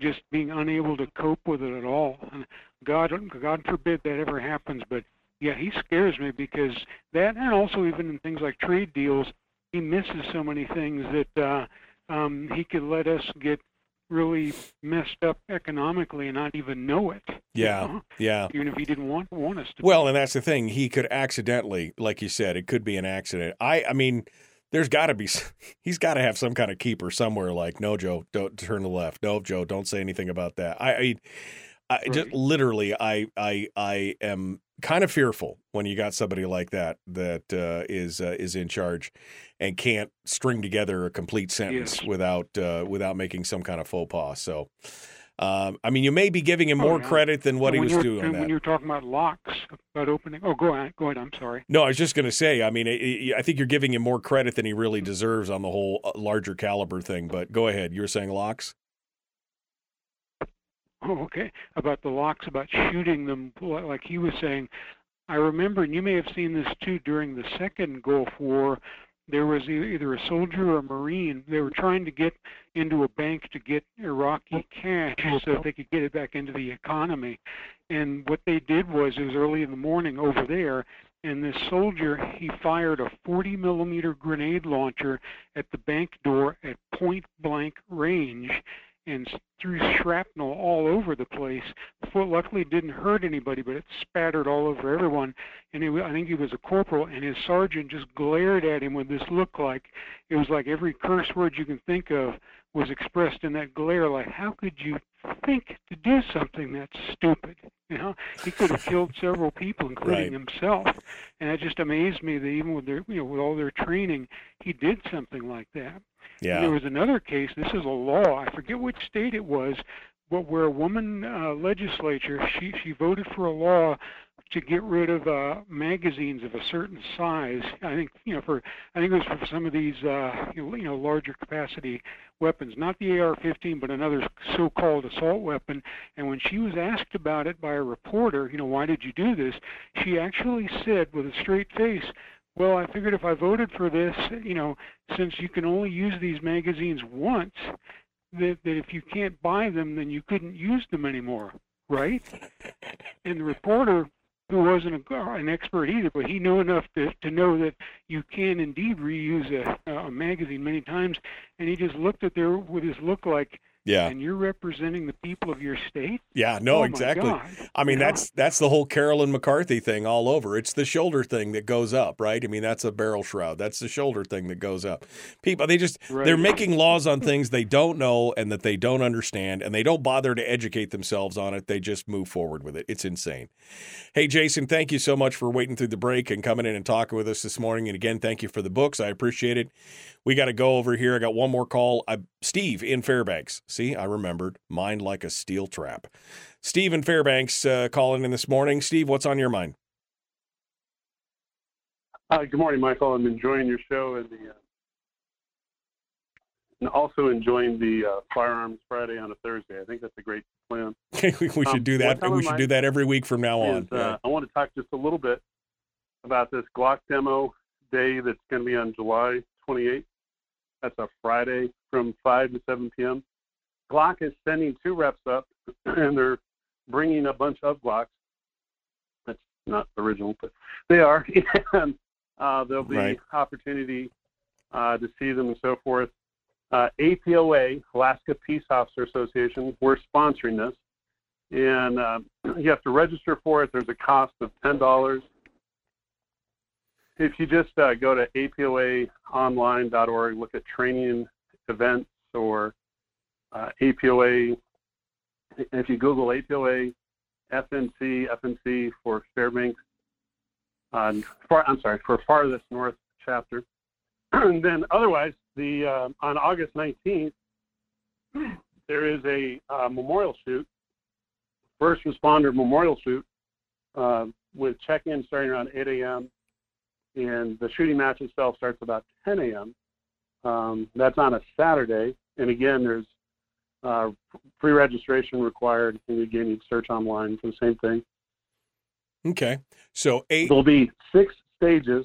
just being unable to cope with it at all. And God, God forbid that ever happens, but yeah, he scares me because that, and also even in things like trade deals, he misses so many things that. uh um, he could let us get really messed up economically and not even know it. you Yeah, know, yeah. Even if he didn't want want us to. Well, and that's the thing. He could accidentally, like you said, it could be an accident. I, I mean, there's got to be. He's got to have some kind of keeper somewhere. Like, no, Joe, don't turn to the left. No, Joe, don't say anything about that. I, I, I just literally, I, I, I am kind of fearful when you got somebody like that that uh, is uh, is in charge and can't string together a complete sentence Yes. without uh, without making some kind of faux pas. So. Um, I mean, you may be giving him Oh, more yeah. credit than what he was doing. When you were talking about locks, about opening. Oh, go ahead. Go ahead. I'm sorry. No, I was just going to say. I mean, I I think you're giving him more credit than he really deserves on the whole uh, larger caliber thing. But go ahead. You were saying locks. Oh, okay. About the locks, about shooting them, like he was saying. I remember, and you may have seen this too during the second Gulf War. There was either a soldier or a marine. They were trying to get into a bank to get Iraqi cash so they could get it back into the economy. And what they did was, it was early in the morning over there, and this soldier he fired a 40 millimeter grenade launcher at the bank door at point blank range and threw shrapnel all over the place. Well, luckily, it didn't hurt anybody, but it spattered all over everyone. And it, I think he was a corporal, and his sergeant just glared at him with this look like it was like every curse word you can think of was expressed in that glare. Like, how could you think to do something that's stupid? You know, he could have killed several people, including Right. himself. And it just amazed me that even with their, you know, with all their training, he did something like that. Yeah. There was another case. This is a law. I forget which state it was, but where a woman uh, legislature she she voted for a law to get rid of uh, magazines of a certain size. I think you know for I think it was for some of these uh, you know larger capacity weapons, not the AR-15, but another so-called assault weapon. And when she was asked about it by a reporter, you know, why did you do this? She actually said with a straight face, well, I figured if I voted for this, you know, since you can only use these magazines once, that, that if you can't buy them, then you couldn't use them anymore, right? And the reporter, who wasn't a, an expert either, but he knew enough to, to know that you can indeed reuse a, a magazine many times, and he just looked at there with his look like, Yeah. and you're representing the people of your state? Yeah, no, Oh, exactly. I mean, know? that's that's the whole Carolyn McCarthy thing all over. It's the shoulder thing that goes up, right? I mean, that's a barrel shroud. That's the shoulder thing that goes up. People, they just they're making laws on things they don't know and that they don't understand, and they don't bother to educate themselves on it. They just move forward with it. It's insane. Hey, Jason, thank you so much for waiting through the break and coming in and talking with us this morning. And again, thank you for the books. I appreciate it. We got to go over here. I got one more call. I, Steve in Fairbanks. See, I remembered. Mind like a steel trap. Steve in Fairbanks uh, calling in this morning. Steve, what's on your mind? Hi, good morning, Michael. I'm enjoying your show and the uh, and also enjoying the uh, Firearms Friday on a Thursday. I think that's a great plan. We, should Um, do that. We should do that every week from now on. is, uh, I want to talk just a little bit about this Glock demo day that's going to be on July 28th. That's a Friday from 5 to 7 p.m. Glock is sending two reps up, and they're bringing a bunch of Glocks. That's not original, but they are. and uh, there'll be Right. opportunity uh, to see them and so forth. Uh, APOA, Alaska Peace Officer Association, we're sponsoring this and uh, you have to register for it. There's a cost of ten dollars. If you just uh, go to apoaonline.org, look at training events or uh, APOA. If you Google APOA FNC FNC for Fairbanks, uh, far, I'm sorry for farthest north chapter. and then otherwise, the uh, on August 19th, there is a uh, memorial shoot first responder memorial shoot uh, with check-in starting around 8 a.m. and the shooting match itself starts about 10 a.m. Um, that's on a Saturday, and again, there's uh, free registration required, and again, you search online for the same thing. Okay. So eight. There'll be six stages,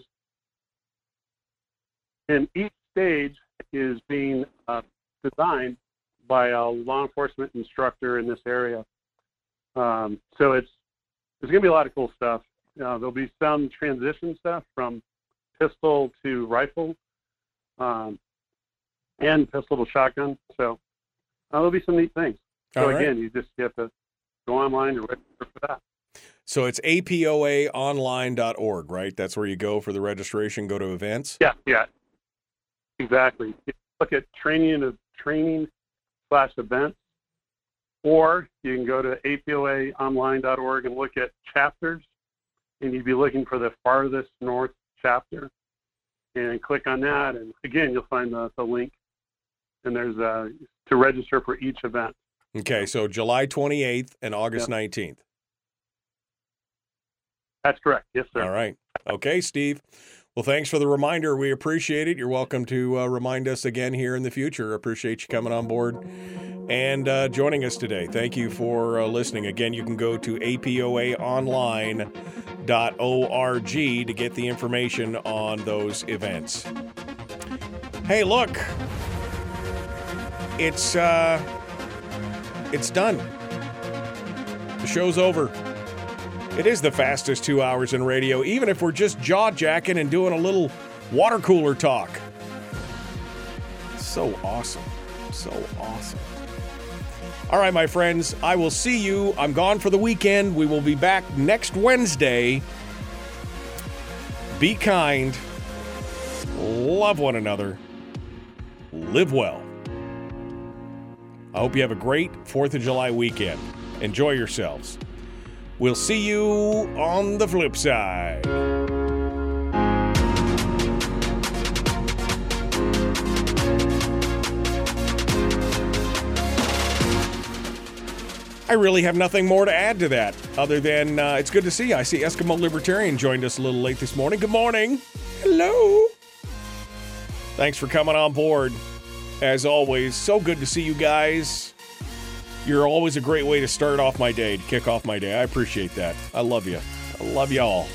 and each stage is being uh, designed by a law enforcement instructor in this area. Um, so it's there's going to be a lot of cool stuff. Uh, there'll be some transition stuff from pistol to rifle, um, and pistol to shotgun. So uh, there'll be some neat things. So right. again, you just have to go online and register for that. So it's apoaonline.org, right? That's where you go for the registration. Go to events. Yeah, yeah, exactly. Look at training of training slash events, or you can go to apoaonline.org and look at chapters, and you'd be looking for the farthest north chapter, and click on that, and again you'll find the, the link, and there's uh, to register for each event. Okay. So July 28th and August 19th. That's correct. Yes, sir. All right. Okay, Steve. Well, thanks for the reminder. We appreciate it. You're welcome to uh, remind us again here in the future. Appreciate you coming on board and uh, joining us today. Thank you for uh, listening. Again, you can go to apoaonline.org to get the information on those events. Hey, look. It's uh it's done. The show's over. It is the fastest two hours in radio, even if we're just jaw jacking and doing a little water cooler talk. So awesome. So awesome. All right, my friends, I will see you. I'm gone for the weekend. We will be back next Wednesday. Be kind, love one another, live well. I hope you have a great 4th of July weekend. Enjoy yourselves. We'll see you on the flip side. I really have nothing more to add to that other than uh, it's good to see you. I see Eskimo Libertarian joined us a little late this morning. Good morning. Hello. Thanks for coming on board. As always, so good to see you guys. You're always a great way to start off my day, to kick off my day. I appreciate that. I love you. I love y'all.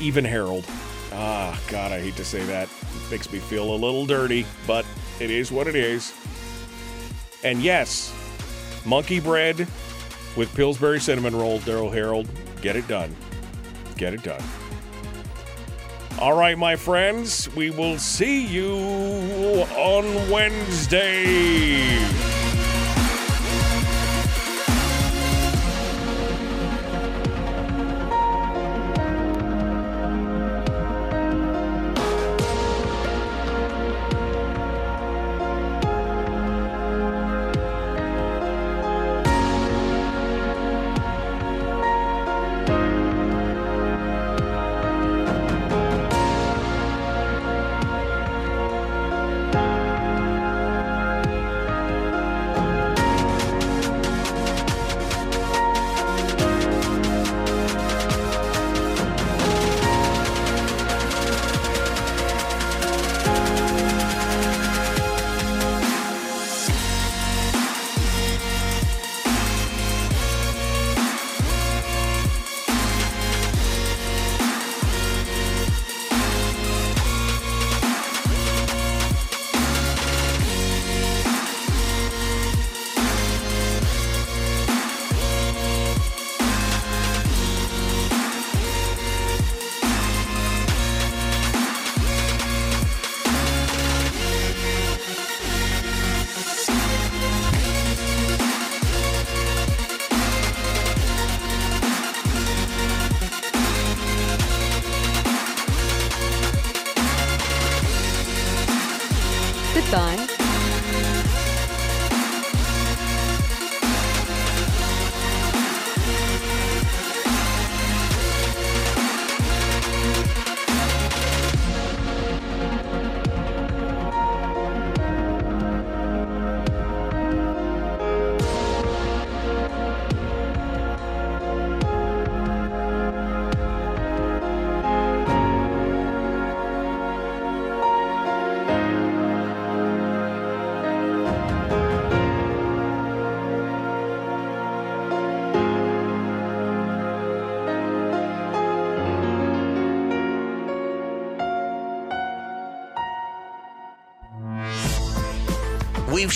Even Harold. Ah, God, I hate to say that. Makes me feel a little dirty, but it is what it is. And yes, monkey bread with Pillsbury cinnamon roll, Daryl Harold. Get it done. Get it done. All right, my friends, we will see you on Wednesday.